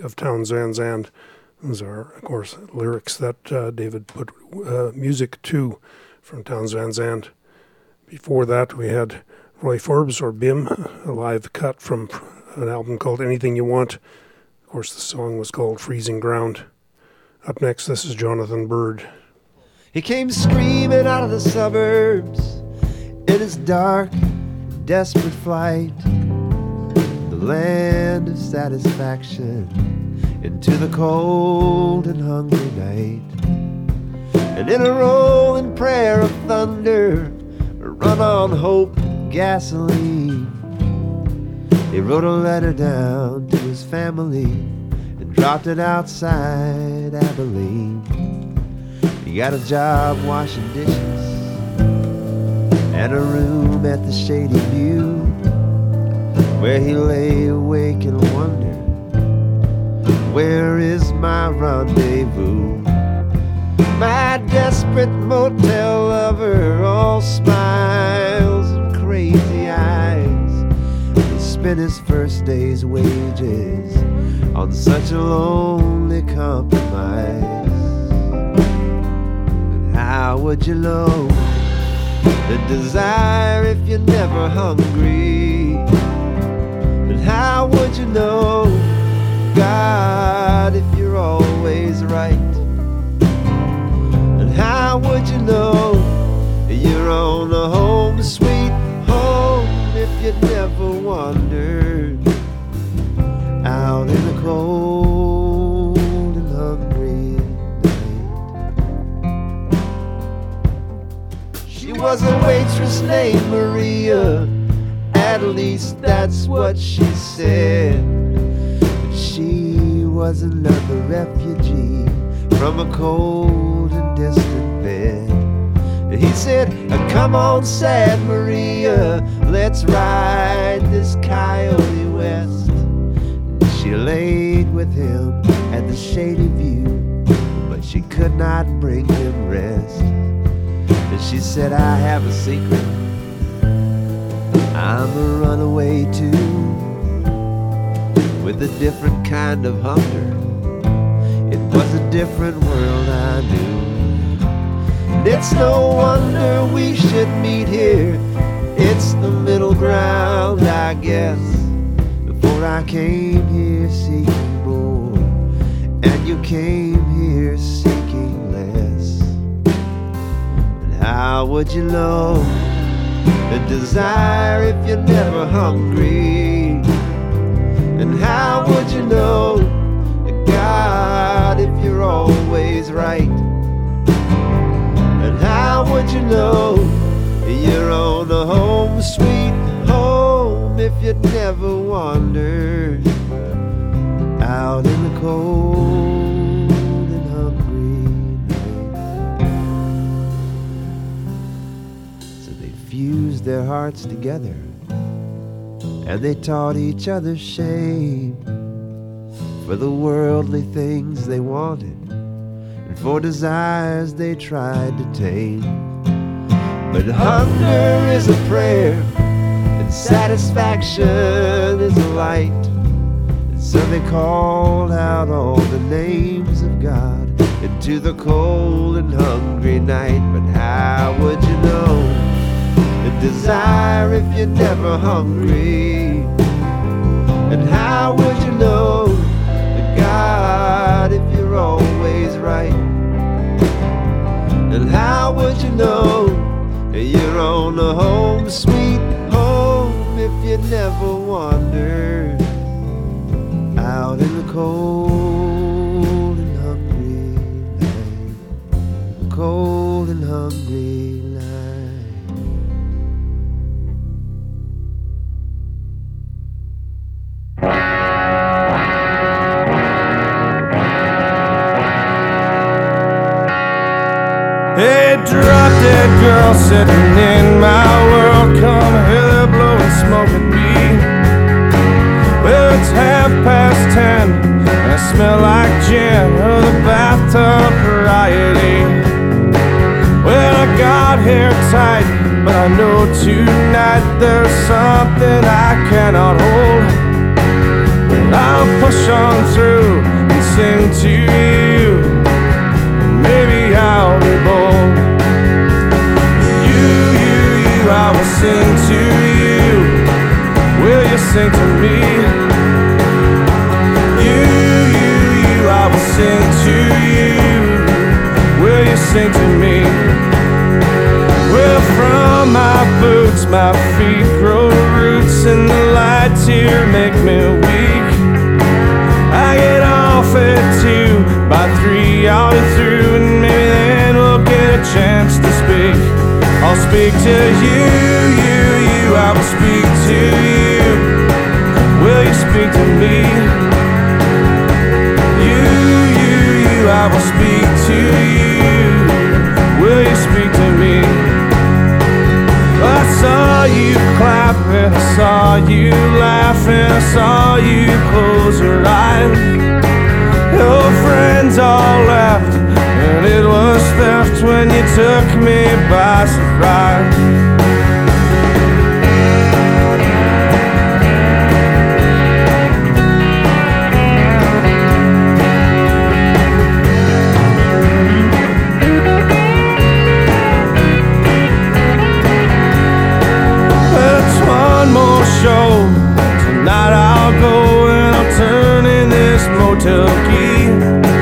of Townes Van Zandt. Those are, of course, lyrics that uh, David put uh, music to from Townes Van Zandt. Before that, we had Roy Forbes or Bim, a live cut from an album called Anything You Want. Of course, the song was called Freezing Ground. Up next, this is Jonathan Byrd. He came screaming out of the suburbs in his dark, desperate flight. Land of satisfaction into the cold and hungry night. And in a rolling prayer of thunder, run on hope, gasoline. He wrote a letter down to his family and dropped it outside Abilene. He got a job washing dishes and a room at the Shady View where he lay awake and wondered, Where is my rendezvous? My desperate motel lover, all smiles and crazy eyes. He spent his first day's wages on such a lonely compromise. And how would you know the desire if you're never hungry? How would you know God if you're always right? And how would you know you're on a home sweet home if you never wandered out in the cold and hungry night? She was a waitress named Maria. At least that's what she said. But she was another refugee from a cold and distant bed. He said, Come on, sad Maria, let's ride this coyote west. And she laid with him at the shady view, but she could not bring him rest. And she said, I have a secret. I'm a runaway too, with a different kind of hunger. It was a different world I knew. And it's no wonder we should meet here. It's the middle ground, I guess. Before I came here seeking more, and you came here seeking less. And how would you know? The desire if you're never hungry? And how would you know God if you're always right? And how would you know you're on a home sweet home if you never wandered out in the cold fused their hearts together and they taught each other shame for the worldly things they wanted and for desires they tried to tame. But hunger is a prayer and satisfaction is a light. And so they called out all the names of God into the cold and hungry night. Desire if you're never hungry? And how would you know the God if you're always right? And how would you know that you're on a home sweet home if you never wander out in the cold and hungry night? Cold and hungry girl sitting in my world. Come hither, blowing smoke at me. Well, it's half past ten, and I smell like gin or the bathtub variety. Well, I got hair tight, but I know tonight there's something I cannot hold. But I'll push on through and sing to you. Maybe I'll be bold. I will sing to you. Will you sing to me? You, you, you, I will sing to you. Will you sing to me? Well, from my boots, my feet grow roots, and the lights here make me weak. I get off at two, by three I'll be through, and maybe then we'll get a chance to speak. I'll speak to you, you, you, I will speak to you. Will you speak to me? You, you, you, I will speak to you. Will you speak to me? I saw you clapping, I saw you laughing, I saw you close your eyes. Your friends all left, and it was theft when you took me by surprise. Tonight I'll go and I'll turn in this motel key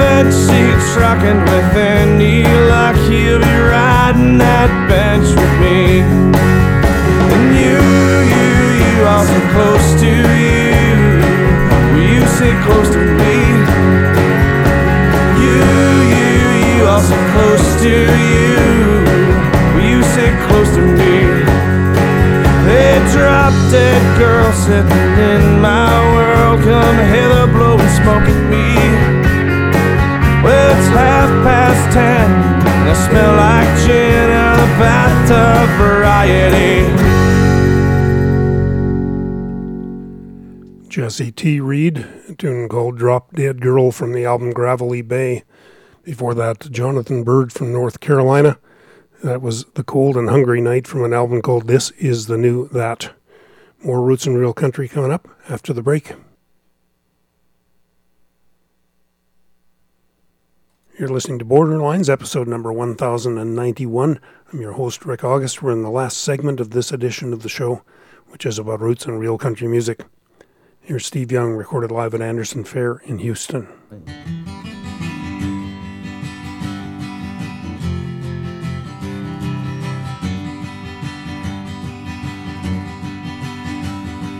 front seats rocking with Andy like he'll be riding that bench with me. And you, you, you are so close to you. Will you sit close to me? You, you, you are so close to you. Will you sit close to me? They drop dead girl sitting in my world. Come hither, blowing smoke at me. Half past ten, and smell like gin out of the bathtub variety. Jesse T. Reid, a tune called Drop Dead Girl from the album Gravelly Bay. Before that, Jonathan Byrd from North Carolina. That was The Cold and Hungry Night from an album called This Is the New That. More Roots and Real Country coming up after the break. You're listening to Borderlines, episode number 1091. I'm your host, Rick August. We're in the last segment of this edition of the show, which is about roots and real country music. Here's Steve Young, recorded live at Anderson Fair in Houston.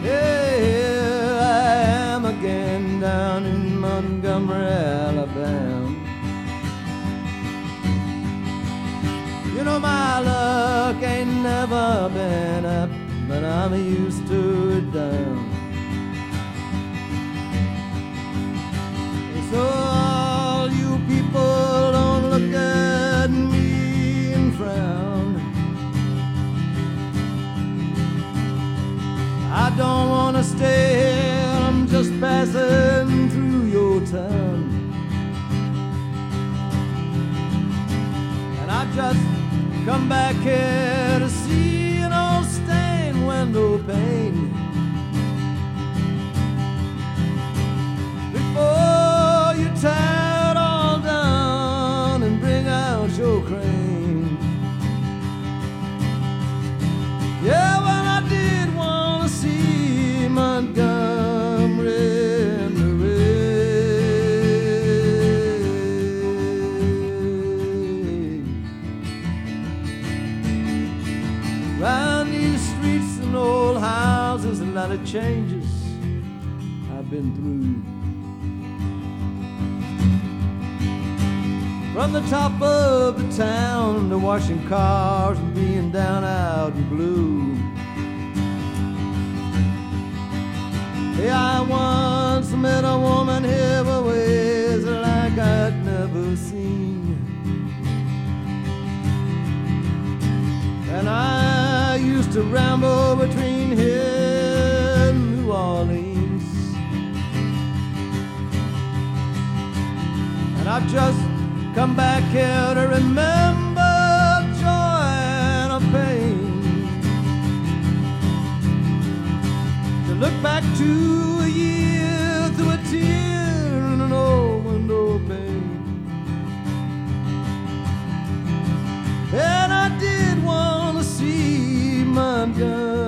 Here I am again down in Montgomery, my luck ain't never been up, but I'm used to it down. So all you people don't look at me and frown. I don't wanna stay here, I'm just passing through your town. And I just come back here to see an old stained window pane. Before you tear lot of changes I've been through. From the top of the town to washing cars and being down out in blue. Hey, I once met a woman here with ways like I'd never seen. And I used to ramble between here Orleans. And I've just come back here to remember joy and a pain. To look back to a year through a tear and an old window pane. And I did want to see Montgomery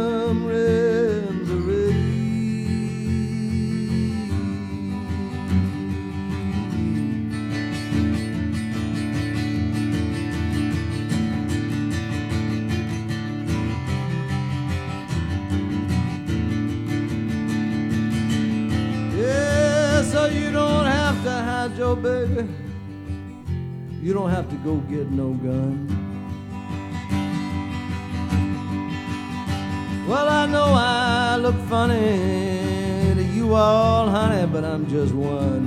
your baby. You don't have to go get no gun. Well, I know I look funny to you all, honey, but I'm just one.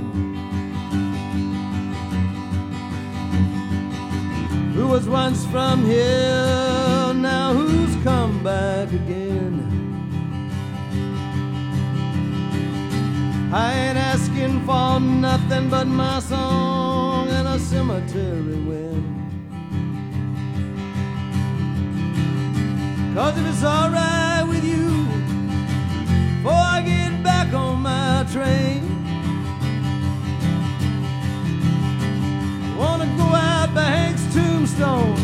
Who was once from here, now who's come back again? I asking for nothing but my song and a cemetery wind. Cause if it's alright with you, before I get back on my train, I wanna go out by Hank's tombstone,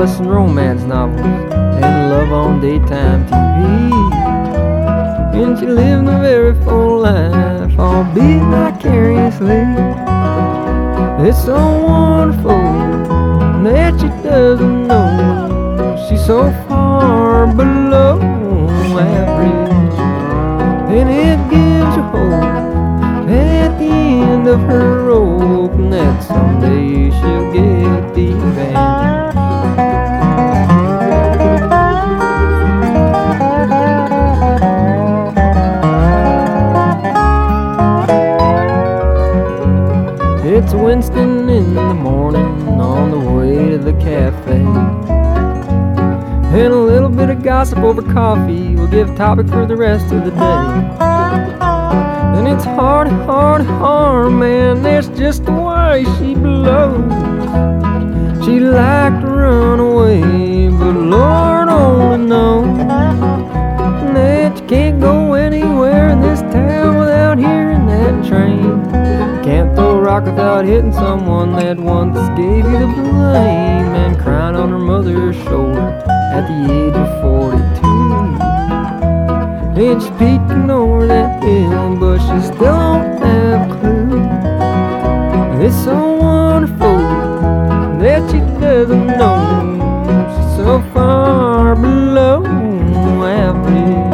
in romance novels and love on daytime TV. And she lived a very full life, albeit vicariously. It's so wonderful gossip over coffee will give topic for the rest of the day. And it's hard, hard, hard, man, that's just the way she blows. She'd like to run away, but Lord only knows that you can't go anywhere in this town without hearing that train. Can't throw a rock without hitting someone that once gave you the blame and crying on her mother's shoulder at the age of 42. She's peeking over that hill, but she still don't have a clue. It's so wonderful that she doesn't know she's so far below average.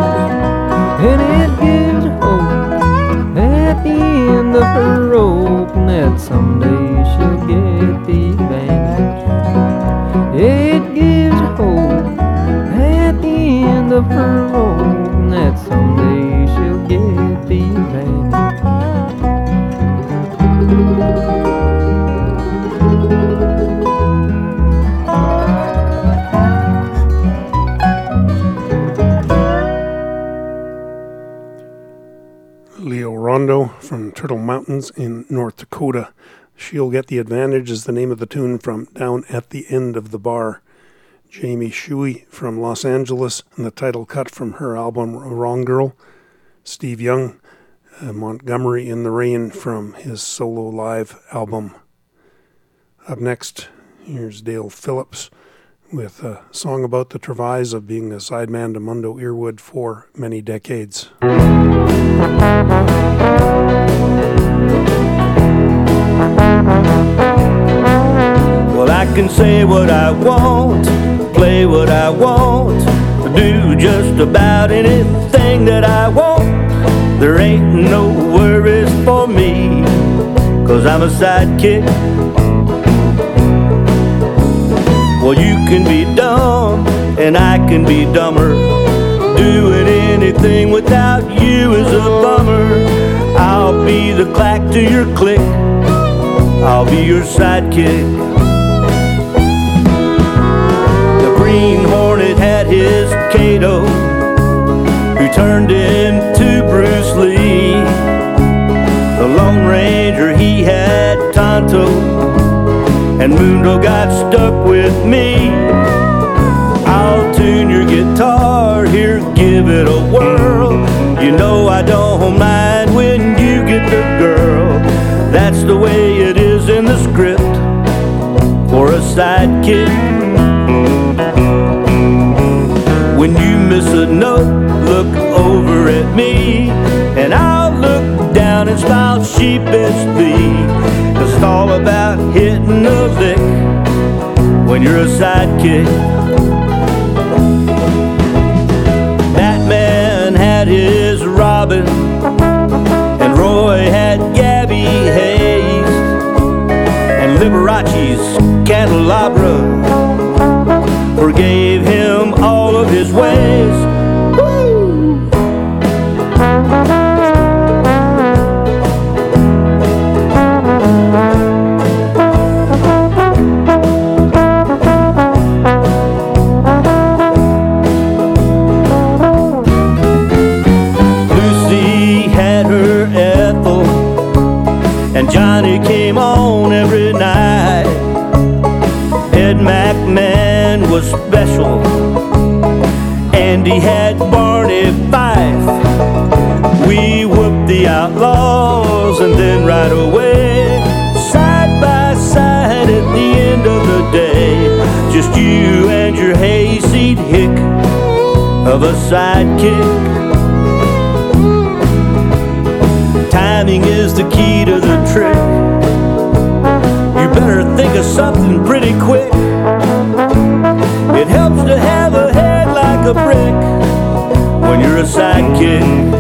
And it gives her hope at the end of her rope and that someday she'll get the advantage. It gives her hope at the end of her rope Rondeau from Turtle Mountains in North Dakota. She'll Get the Advantage is the name of the tune from Down at the End of the Bar. Jaimi Shuey from Los Angeles and the title cut from her album Wrong Girl. Steve Young, uh, Montgomery in the Rain from his solo live album. Up next, here's Dale Phillips with a song about the travails of being a sideman to Mundo Earwood for many decades. Well, I can say what I want, play what I want, do just about anything that I want. There ain't no worries for me, cause I'm a sidekick. Well, you can be dumb, and I can be dumber. Doing anything without you is a bummer. I'll be the clack to your click. I'll be your sidekick. Green Hornet had his Kato, who turned into Bruce Lee. The Lone Ranger, he had Tonto, and Mundo got stuck with me. I'll tune your guitar, here, give it a whirl. You know I don't mind when you get the girl. That's the way it is in the script for a sidekick. Miss a note, look over at me, and I'll look down and smile sheepishly. It's all about hitting a lick when you're a sidekick. Batman had his Robin, and Roy had Gabby Hayes, and Liberace's Candelabra forgave him all of his ways. Lucy had her Ethel, and Johnny came on every night. Ed McMahon was he had Barney Fife. We whooped the outlaws, and then right away, side by side at the end of the day, just you and your hayseed hick of a sidekick. Timing is the key to the trick. You better think of something pretty quick. It helps to have a when you're a sidekick.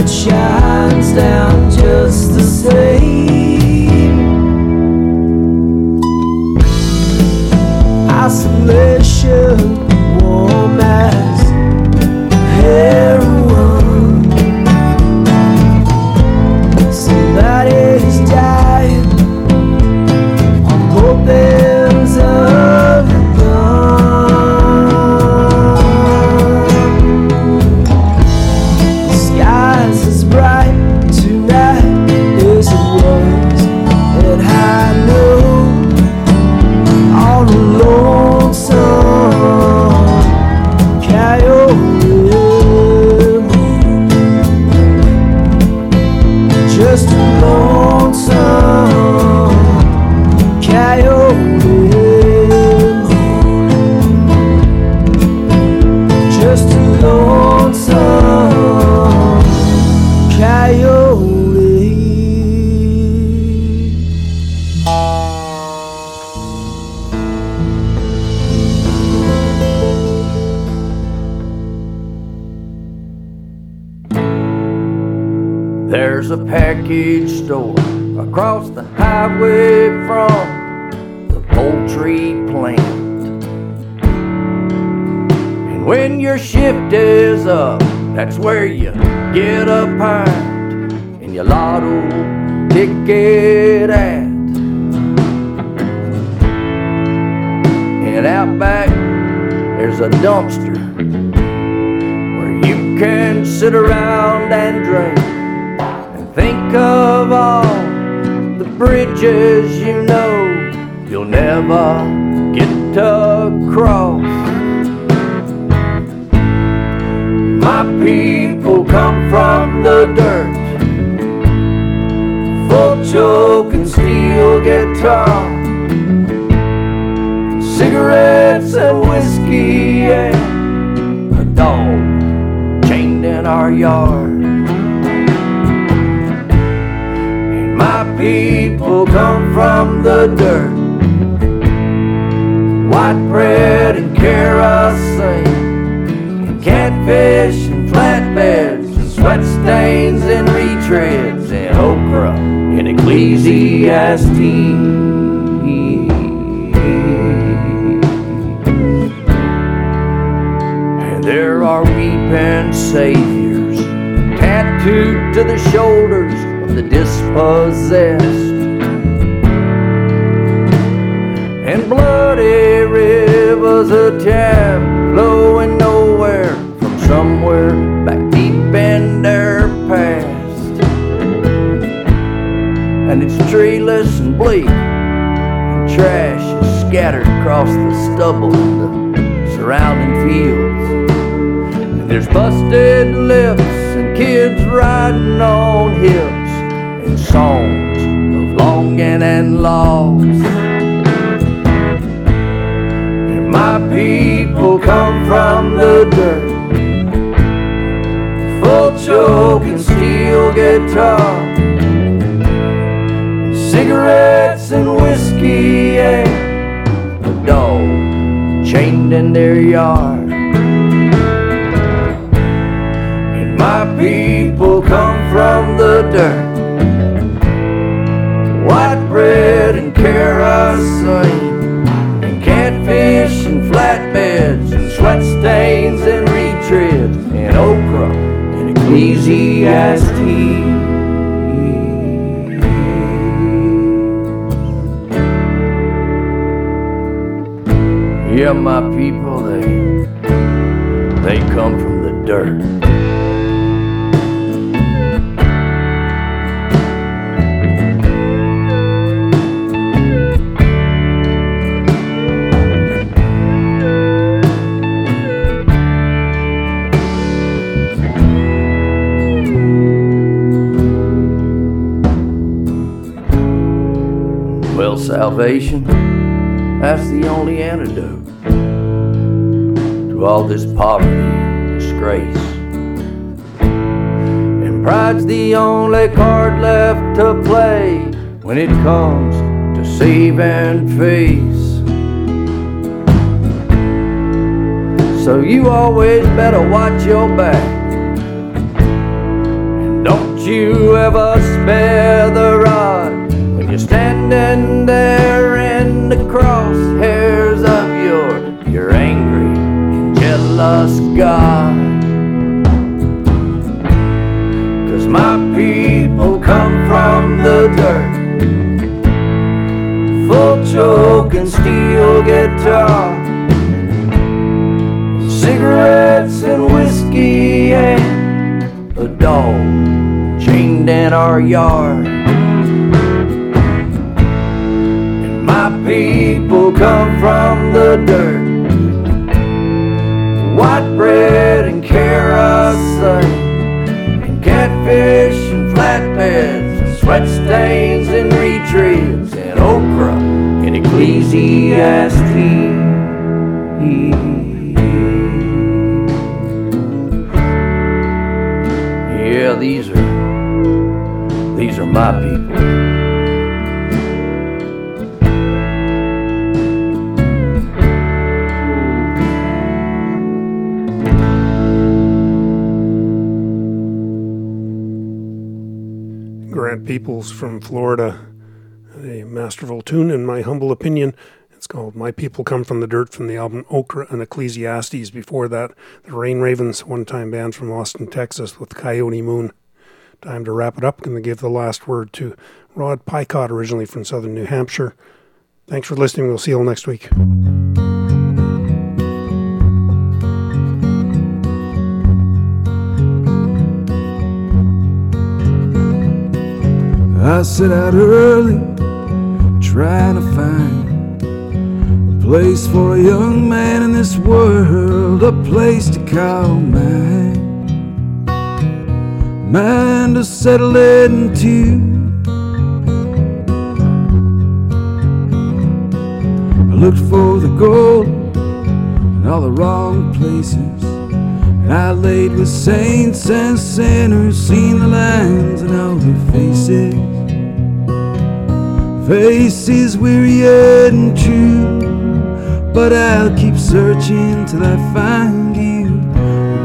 it shines down just cigarettes and whiskey and a dog chained in their yard. And my people come from the dirt, white bread and kerosene and catfish and flatbeds and sweat stains and retreads and okra and Ecclesiastes. Yeah, my people, they they come from the dirt. Well, salvation, that's the only antidote to all this poverty and disgrace. And pride's the only card left to play when it comes to saving face. So you always better watch your back. And don't you ever spare the rod when you're standing there in the crosshairs jealous God. Cause my people come from the dirt, full choke and steel guitar, cigarettes and whiskey and a dog chained in our yard. And My people come from the dirt, bread and kerosene, and catfish and flatbeds and sweat stains and retreads and okra and Ecclesiastes. Yeah, these are these are my people. Peoples from Florida, a masterful tune, in my humble opinion. It's called My People Come from the Dirt from the album Okra and Ecclesiastes. Before that, the Rain Ravens, one time band from Austin, Texas, with Coyote Moon. Time to wrap it up. Going to give the last word to Rod Picott, originally from southern New Hampshire. Thanks for listening. We'll see you all next week. I set out early, trying to find a place for a young man in this world, a place to call mine, mine to settle into. I looked for the gold in all the wrong places. And I laid with saints and sinners, seen the lines in all their faces. Faces weary and true, but I'll keep searching till I find you.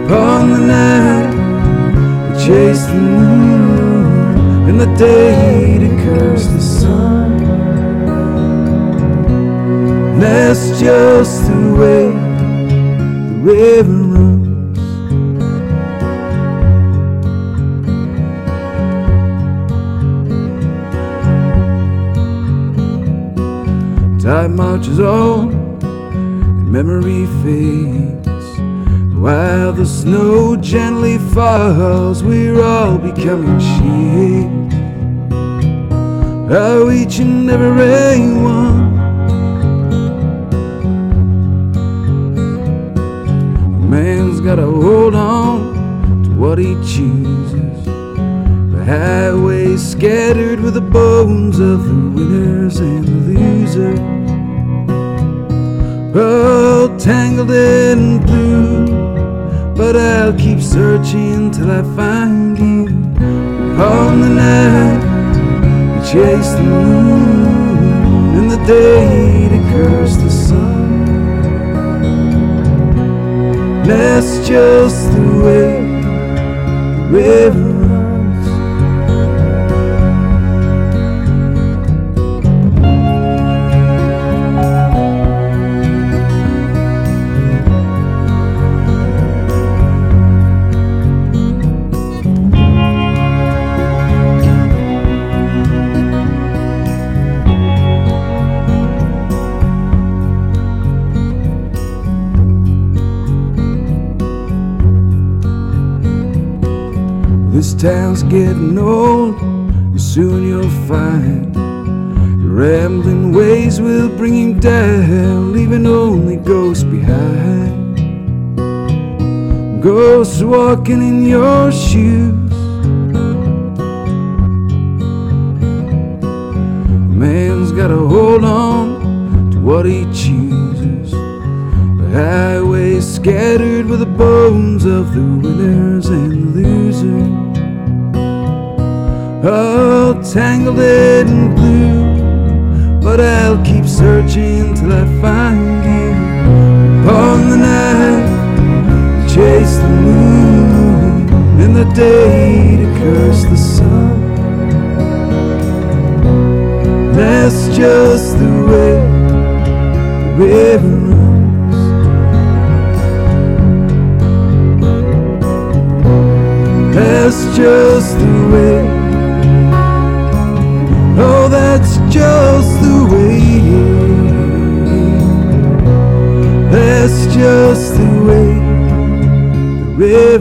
Upon the night, we chase the moon, and the day to curse the sun. That's just the way the river Time marches on and memory fades. While the snow gently falls, we're all becoming shades. Oh, each and every one. A man's gotta hold on to what he chooses. The highway's scattered with the bones of the winners and the losers. All tangled in blue, but I'll keep searching till I find you. On the night, we chase the moon, and the day to curse the sun. That's just the way the river town's getting old, and soon you'll find your rambling ways will bring you down, leaving only ghosts behind. Ghosts walking in your shoes. A man's gotta hold on to what he chooses. The highway scattered with the bones of the winners tangled in blue, but I'll keep searching till I find you. Upon the night, chase the moon, in the day to curse the sun. That's just That's just the way the